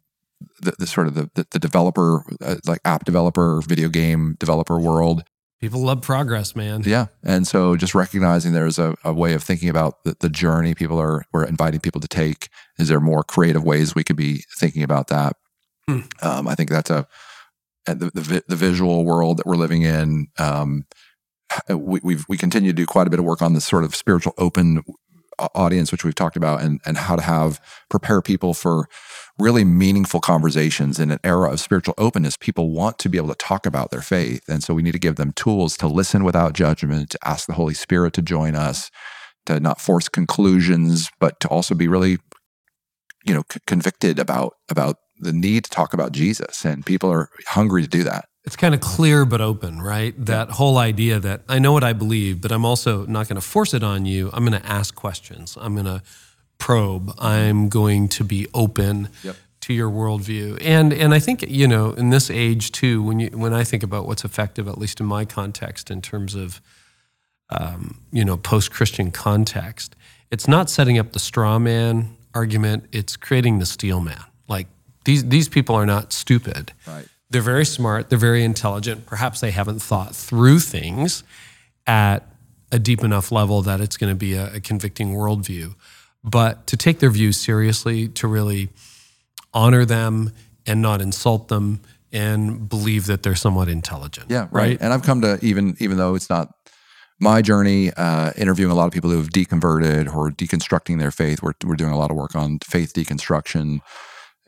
the, the sort of the, the, developer uh, like app developer video game developer world people love progress man yeah and so just recognizing there's a, a way of thinking about the, the journey people are we're inviting people to take is there more creative ways we could be thinking about that mm. um, i think that's a the, the, the visual world that we're living in um, we we've, we continue to do quite a bit of work on this sort of spiritual open audience, which we've talked about, and and how to have prepare people for really meaningful conversations in an era of spiritual openness. People want to be able to talk about their faith, and so we need to give them tools to listen without judgment, to ask the Holy Spirit to join us, to not force conclusions, but to also be really, you know, c- convicted about about the need to talk about Jesus, and people are hungry to do that. It's kind of clear but open, right? That whole idea that I know what I believe, but I'm also not going to force it on you. I'm going to ask questions. I'm going to probe. I'm going to be open yep. to your worldview. And and I think you know in this age too, when you when I think about what's effective, at least in my context, in terms of um, you know post Christian context, it's not setting up the straw man argument. It's creating the steel man. Like these these people are not stupid. Right they're very smart, they're very intelligent. Perhaps they haven't thought through things at a deep enough level that it's going to be a, a convicting worldview. But to take their views seriously, to really honor them and not insult them and believe that they're somewhat intelligent. Yeah, right. right. And I've come to even even though it's not my journey, uh, interviewing a lot of people who have deconverted or deconstructing their faith. We're, we're doing a lot of work on faith deconstruction,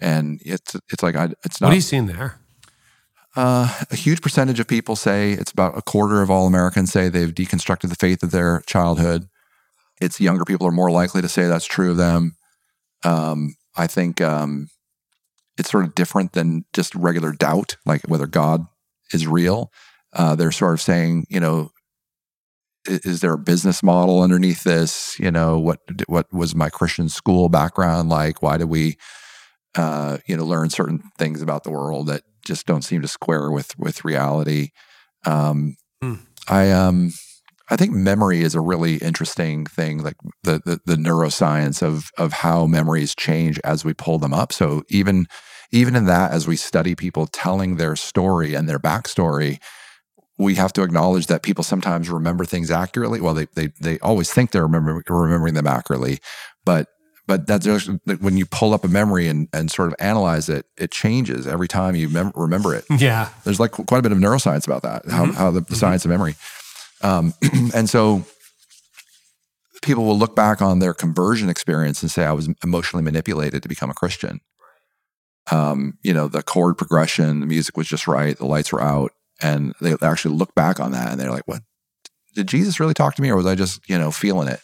and it's it's like I, it's not. What are you seeing there? Uh, a huge percentage of people say it's about a quarter of all Americans say they've deconstructed the faith of their childhood. It's younger people are more likely to say that's true of them. Um, I think um, it's sort of different than just regular doubt, like whether God is real. Uh, they're sort of saying, you know, is, is there a business model underneath this? You know, what what was my Christian school background like? Why did we, uh, you know, learn certain things about the world that just don't seem to square with with reality? Um, Hmm. I um, I think memory is a really interesting thing, like the, the the neuroscience of of how memories change as we pull them up. So even even in that, as we study people telling their story and their backstory, we have to acknowledge that people sometimes remember things accurately. Well, they they they always think they're remember, remembering them accurately, but but that's just, when you pull up a memory and and sort of analyze it, it changes every time you mem- remember it <laughs> Yeah. there's like quite a bit of neuroscience about that, how, how the, the science of memory. Um, <clears throat> and so people will look back on their conversion experience and say, I was emotionally manipulated to become a Christian. Um, you know, the chord progression, the music was just right, the lights were out. And they actually look back on that and they're like, what? Did Jesus really talk to me or was I just, you know, feeling it?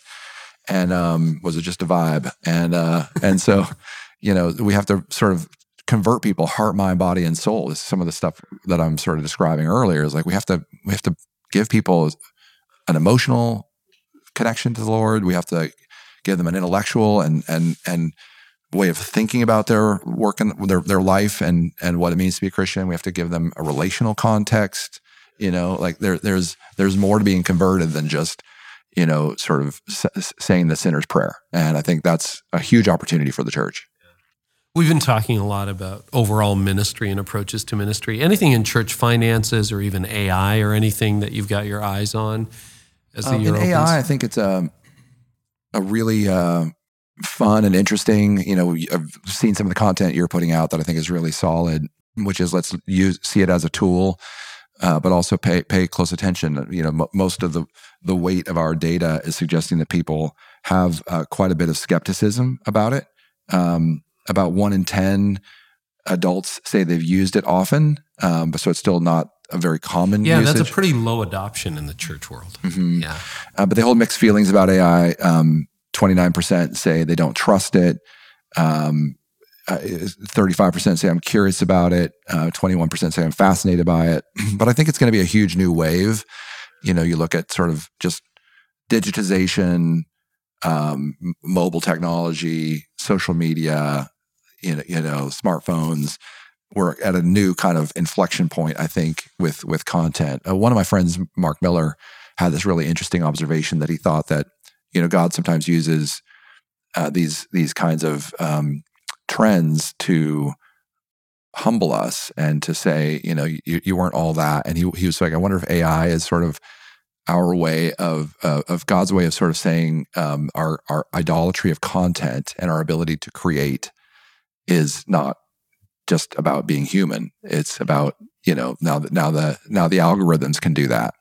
And um, was it just a vibe? And uh, and so, <laughs> you know, we have to sort of convert people heart mind body and soul is some of the stuff that i'm sort of describing earlier is like we have to we have to give people an emotional connection to the lord we have to give them an intellectual and and and way of thinking about their work and their their life and and what it means to be a christian we have to give them a relational context you know like there there's there's more to being converted than just you know sort of s- saying the sinner's prayer and i think that's a huge opportunity for the church We've been talking a lot about overall ministry and approaches to ministry. Anything in church finances or even AI or anything that you've got your eyes on as the Um, year in opens? AI, I think it's a a really uh, fun and interesting. You know, I've seen some of the content you're putting out that I think is really solid, which is let's use see it as a tool, uh, but also pay pay close attention. You know, mo most of the the weight of our data is suggesting that people have uh, quite a bit of skepticism about it. Um, about one in ten adults say they've used it often, um, but so it's still not a very common. Yeah, usage. that's a pretty low adoption in the church world. Mhm. Yeah. Uh, but they hold mixed feelings about AI. Um, 29% say they don't trust it. Um, uh, 35% say I'm curious about it. Uh, 21% say I'm fascinated by it. <clears throat> But I think it's going to be a huge new wave. You know, you look at sort of just digitization, um, mobile technology, social media, you know, you know, smartphones. We're at a new kind of inflection point, I think, with with content. Uh, one of my friends, Mark Miller, had this really interesting observation that he thought that you know God sometimes uses uh, these these kinds of um, trends to humble us and to say you know you, you weren't all that. And he, he was like I wonder if AI is sort of our way of uh, of God's way of sort of saying um, our our idolatry of content and our ability to create is not just about being human. It's about you know now that now the now the algorithms can do that.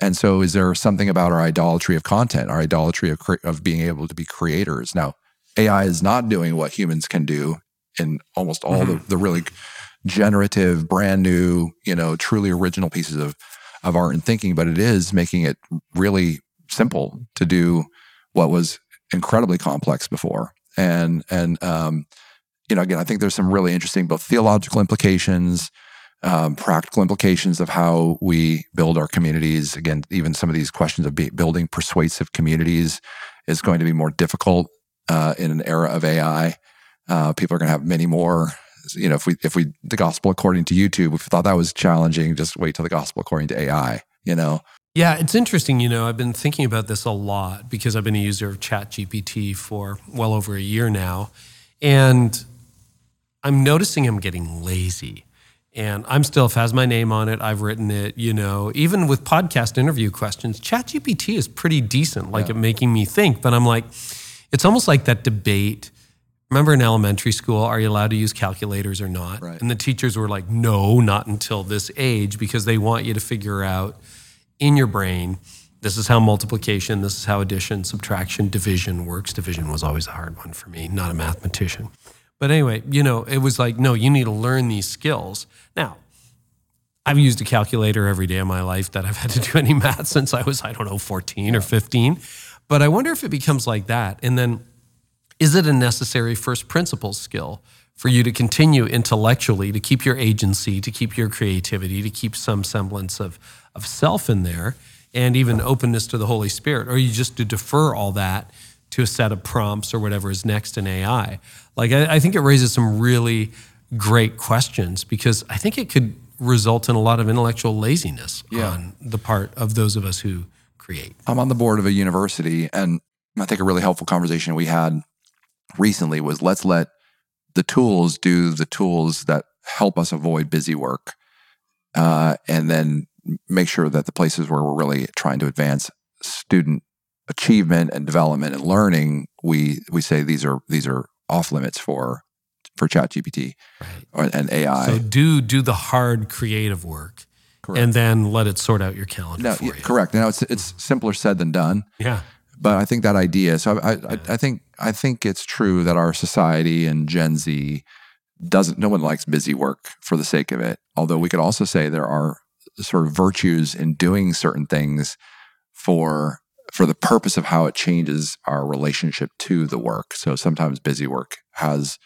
And so, is there something about our idolatry of content, our idolatry of, cre- of being able to be creators? Now, AI is not doing what humans can do in almost all the, the really generative, brand new, you know, truly original pieces of, of art and thinking, but it is making it really simple to do what was incredibly complex before. And, and, um, you know, again, I think there's some really interesting both theological implications, um, practical implications of how we build our communities. Again, even some of these questions of be, building persuasive communities is going to be more difficult uh, in an era of AI. Uh, people are going to have many more. You know, if we if we the gospel according to YouTube, if we thought that was challenging, just wait till the gospel according to AI. You know, Yeah, it's interesting. You know, I've been thinking about this a lot because I've been a user of ChatGPT for well over a year now. And I'm noticing I'm getting lazy. And I'm still, has my name on it, I've written it, you know, even with podcast interview questions, ChatGPT is pretty decent, like at making me think. But I'm like, it's almost like that debate. Remember in elementary school, are you allowed to use calculators or not? Right. And the teachers were like, no, not until this age, because they want you to figure out in your brain this is how multiplication, this is how addition, subtraction, division works. Division was always a hard one for me, not a mathematician. But anyway, you know, it was like, no, you need to learn these skills. Now, I've used a calculator every day of my life that I've had to do any <laughs> math since I was, I don't know, 14 or 15. But I wonder if it becomes like that. And then is it a necessary first principles skill for you to continue intellectually, to keep your agency, to keep your creativity, to keep some semblance of, of self in there, and even openness to the Holy Spirit? Or you just to defer all that to a set of prompts or whatever is next in AI? Like, I, I think it raises some really great questions because I think it could result in a lot of intellectual laziness Yeah. on the part of those of us who create. I'm on the board of a university, and I think a really helpful conversation we had recently was let's let the tools do the tools that help us avoid busy work, uh, and then make sure that the places where we're really trying to advance student achievement and development and learning, we we say these are these are off limits for for ChatGPT Right. and AI. So do do the hard creative work, Correct. and then let it sort out your calendar no, for yeah, you. correct. Now it's it's simpler said than done. Yeah. But I think that idea. So I, I, I think I think it's true that our society and Gen Z doesn't. No one likes busy work for the sake of it. Although we could also say there are sort of virtues in doing certain things for for the purpose of how it changes our relationship to the work. So sometimes busy work has,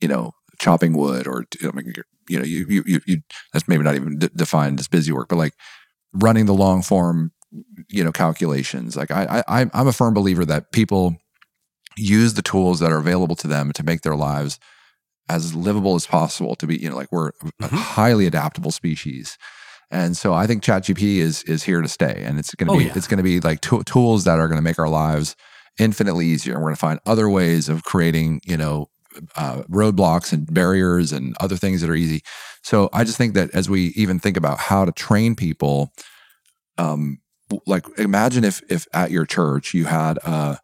you know, chopping wood or you know, you you you, you that's maybe not even de- defined as busy work, but like running the long form you know calculations like I, I i'm a firm believer that people use the tools that are available to them to make their lives as livable as possible to be you know like we're a Mhm. highly adaptable species and so i think chatgpt is is here to stay and it's going to Oh, be yeah. it's going to be like tool tools that are going to make our lives infinitely easier and we're going to find other ways of creating you know uh, roadblocks and barriers and other things that are easy so i just think that as we even think about how to train people um like imagine if if at your church you had a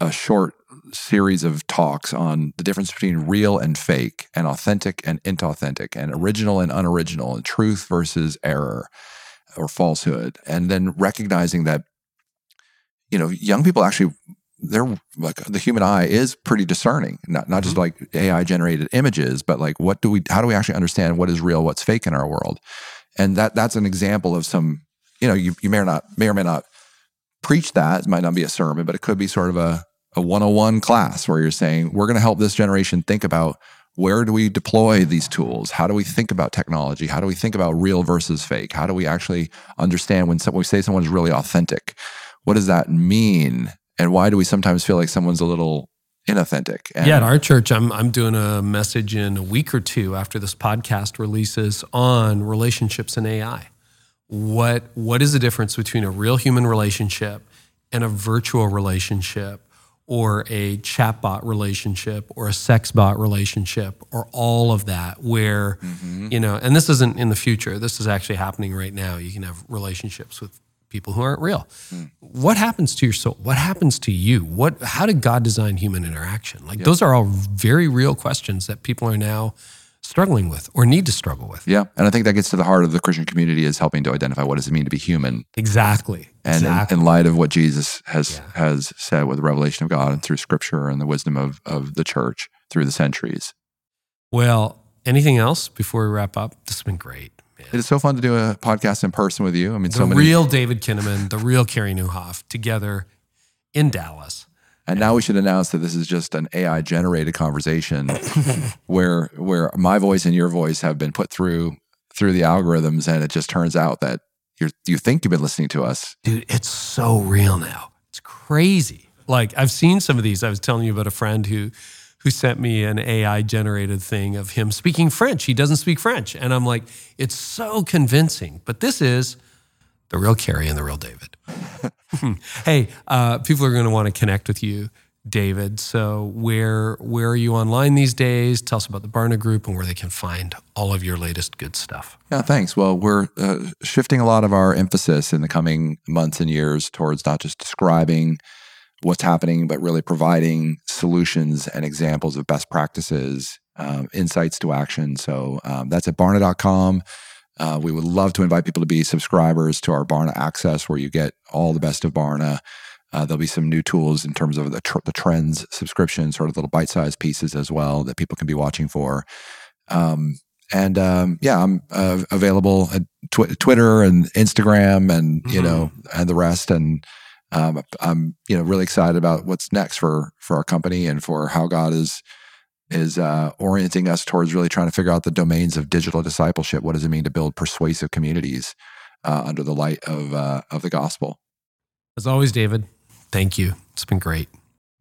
a short series of talks on the difference between real and fake and authentic and inauthentic and original and unoriginal and truth versus error or falsehood. And then recognizing that you know young people actually they're like the human eye is pretty discerning not not just mm-hmm. like ai generated images but like what do we how do we actually understand what is real what's fake in our world? And that that's an example of some you know you, you may or not may or may not preach that. It might not be a sermon but it could be sort of a, a 101 class where you're saying we're going to help this generation think about where do we deploy these tools? How do we think about technology? How do we think about real versus fake? How do we actually understand when some, we say someone's really authentic? What does that mean? And why do we sometimes feel like someone's a little inauthentic? And yeah, at our church, I'm I'm doing a message in a week or two after this podcast releases on relationships and AI. What what is the difference between a real human relationship and a virtual relationship or a chatbot relationship or a sexbot relationship or all of that where mm-hmm. you know and this isn't in the future. This is actually happening right now. You can have relationships with people who aren't real. Hmm. What happens to your soul? What happens to you? What how did god design human interaction? Like those are all very real questions that people are now struggling with or need to struggle with. Yeah and i think that gets to the heart of the christian community is helping to identify what does it mean to be human. Exactly. And in- exactly. in, light of what Jesus has Yeah. has said with the revelation of God and through Scripture and the wisdom of of the church through the centuries, well anything else before we wrap up? This has been great man. it is so fun to do a podcast in person with you. I mean, the so many, real david kinnaman the real carey nieuwhof together in dallas and now we should announce that this is just an AI generated conversation <laughs> where where my voice and your voice have been put through through the algorithms, and it just turns out that you you think you've been listening to us. dude, it's so real now. It's crazy. Like I've seen some of these. I was telling you about a friend who who sent me an AI generated thing of him speaking French. He doesn't speak French. And I'm like, it's so convincing. But this is the real Carey and the real David. <laughs> hey, uh, people are going to want to connect with you, David. So where where are you online these days? Tell us about the Barna Group and where they can find all of your latest good stuff. Yeah, thanks. Well, we're uh, shifting a lot of our emphasis in the coming months and years towards not just describing what's happening, but really providing solutions and examples of best practices, um, insights to action. So um, that's at barna.com. Uh, we would love to invite people to be subscribers to our Barna Access, where you get all the best of Barna. Uh, there'll be some new tools in terms of the, tr- the trends subscription, sort of little bite sized pieces as well that people can be watching for. Um, and um, yeah, I'm uh, available at tw- Twitter and Instagram and you Mm-hmm. know and the rest. And um, I'm you know really excited about what's next for for our company and for how God is is uh, orienting us towards really trying to figure out the domains of digital discipleship. What does it mean to build persuasive communities uh, under the light of uh, of the gospel? As always, David, thank you. It's been great.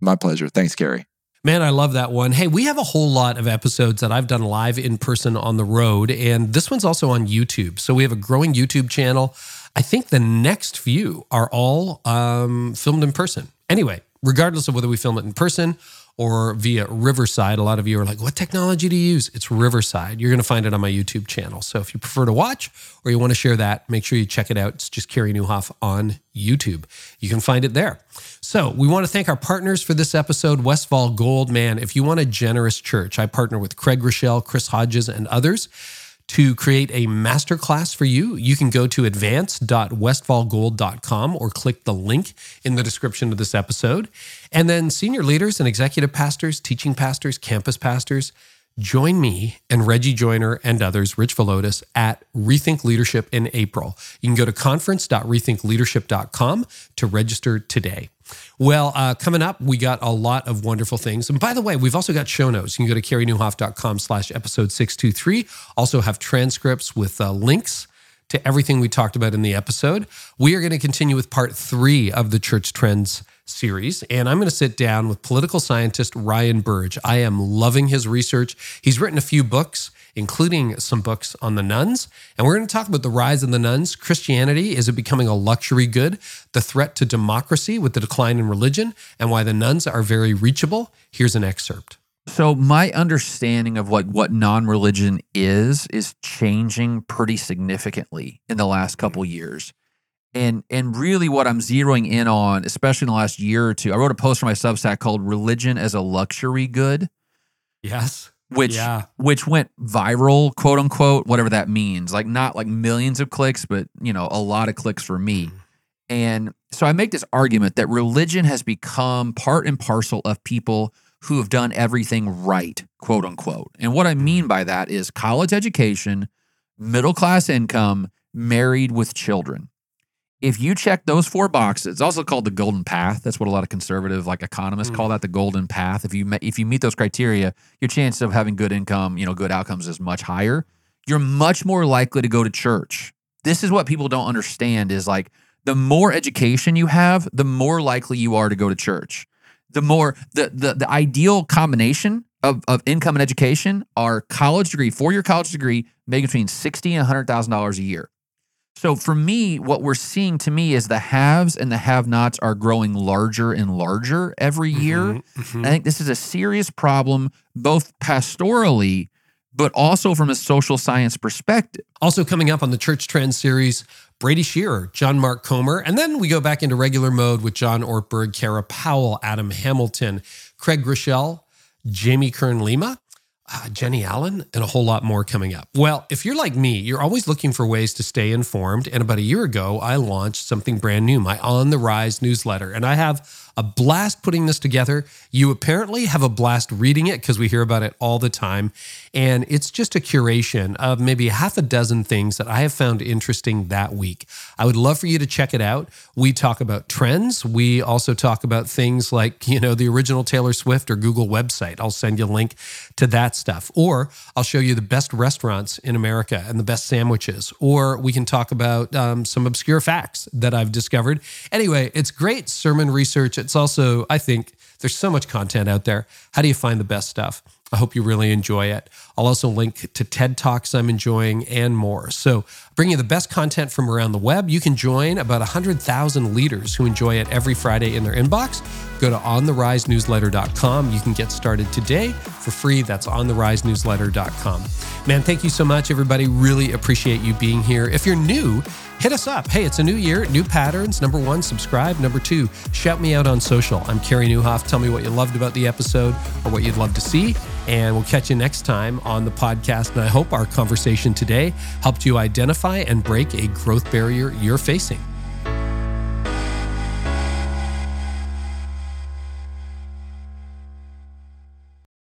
My pleasure. Thanks, Carey. Man, I love that one. Hey, we have a whole lot of episodes that I've done live in person on the road, and this one's also on YouTube. So we have a growing YouTube channel. I think the next few are all um, filmed in person. Anyway, regardless of whether we film it in person or via Riverside, a lot of you are like, what technology do you use? It's Riverside. You're going to find it on my YouTube channel. So if you prefer to watch or you want to share that, make sure you check it out. It's just Carey Nieuwhof on YouTube. You can find it there. So we want to thank our partners for this episode, Westfall Gold. Man, if you want a generous church, I partner with Craig Groeschel, Chris Hodges, and others to create a masterclass for you. You can go to advance.westfallgold.com or click the link in the description of this episode. And then senior leaders and executive pastors, teaching pastors, campus pastors, join me and Reggie Joiner and others, Rich Villodas, at Rethink Leadership in April. You can go to conference.rethinkleadership.com to register today. Well, uh, coming up, we got a lot of wonderful things. And by the way, we've also got show notes. You can go to careynieuwhof.com slash episode 623. Also have transcripts with uh, links to everything we talked about in the episode. We are going to continue with part three of the Church Trends series, and I'm going to sit down with political scientist Ryan Burge. I am loving his research. He's written a few books, including some books on the nones, and we're going to talk about the rise of the nones. Christianity is it becoming a luxury good? The threat to democracy with the decline in religion, and why the nones are very reachable. Here's an excerpt. So my understanding of what what non-religion is is changing pretty significantly in the last couple mm-hmm. years. And and really what I'm zeroing in on, especially in the last year or two, I wrote a post for my Substack called Religion as a Luxury Good, Yes. Which Yeah. which went viral, quote unquote, whatever that means. Like not like millions of clicks, but you know, a lot of clicks for me. Mm-hmm. And so I make this argument that religion has become part and parcel of people who have done everything right, quote unquote. And what I mean by that is college education, middle class income, married with children. If you check those four boxes, it's also called the golden path. That's what a lot of conservative like economists hmm. call that the golden path. If you me- if you meet those criteria, your chance of having good income, you know, good outcomes is much higher. You're much more likely to go to church. This is what people don't understand is like the more education you have, the more likely you are to go to church. The more the the, the ideal combination of, of income and education are college degree, four-year college degree, making between sixty and hundred thousand dollars a year. So for me, what we're seeing to me is the haves and the have-nots are growing larger and larger every year. Mhm, mhm. I think this is a serious problem, both pastorally, but also from a social science perspective. Also coming up on the Church Trends series, Brady Shearer, John Mark Comer, and then we go back into regular mode with John Ortberg, Kara Powell, Adam Hamilton, Craig Groeschel, Jamie Kern Lima, uh, Jennie Allen, and a whole lot more coming up. Well, if you're like me, you're always looking for ways to stay informed. And about a year ago, I launched something brand new, my On the Rise newsletter. And I have a blast putting this together. You apparently have a blast reading it because we hear about it all the time. And it's just a curation of maybe half a dozen things that I have found interesting that week. I would love for you to check it out. We talk about trends. We also talk about things like, you know, the original Taylor Swift or Google website. I'll send you a link to that stuff. Or I'll show you the best restaurants in America and the best sandwiches. Or we can talk about um, some obscure facts that I've discovered. Anyway, it's great sermon research. It's also, I think, there's so much content out there. How do you find the best stuff? I hope you really enjoy it. I'll also link to TED Talks I'm enjoying and more. So, bringing you the best content from around the web. You can join about 100,000 leaders who enjoy it every Friday in their inbox. Go to ontherisenewsletter.com. You can get started today for free. That's ontherisenewsletter.com. Man, thank you so much, everybody. Really appreciate you being here. If you're new, hit us up. Hey, it's a new year, new patterns. Number one, subscribe. Number two, shout me out on social. I'm Carey Nieuwhof. Tell me what you loved about the episode or what you'd love to see. And we'll catch you next time on the podcast. And I hope our conversation today helped you identify and break a growth barrier you're facing.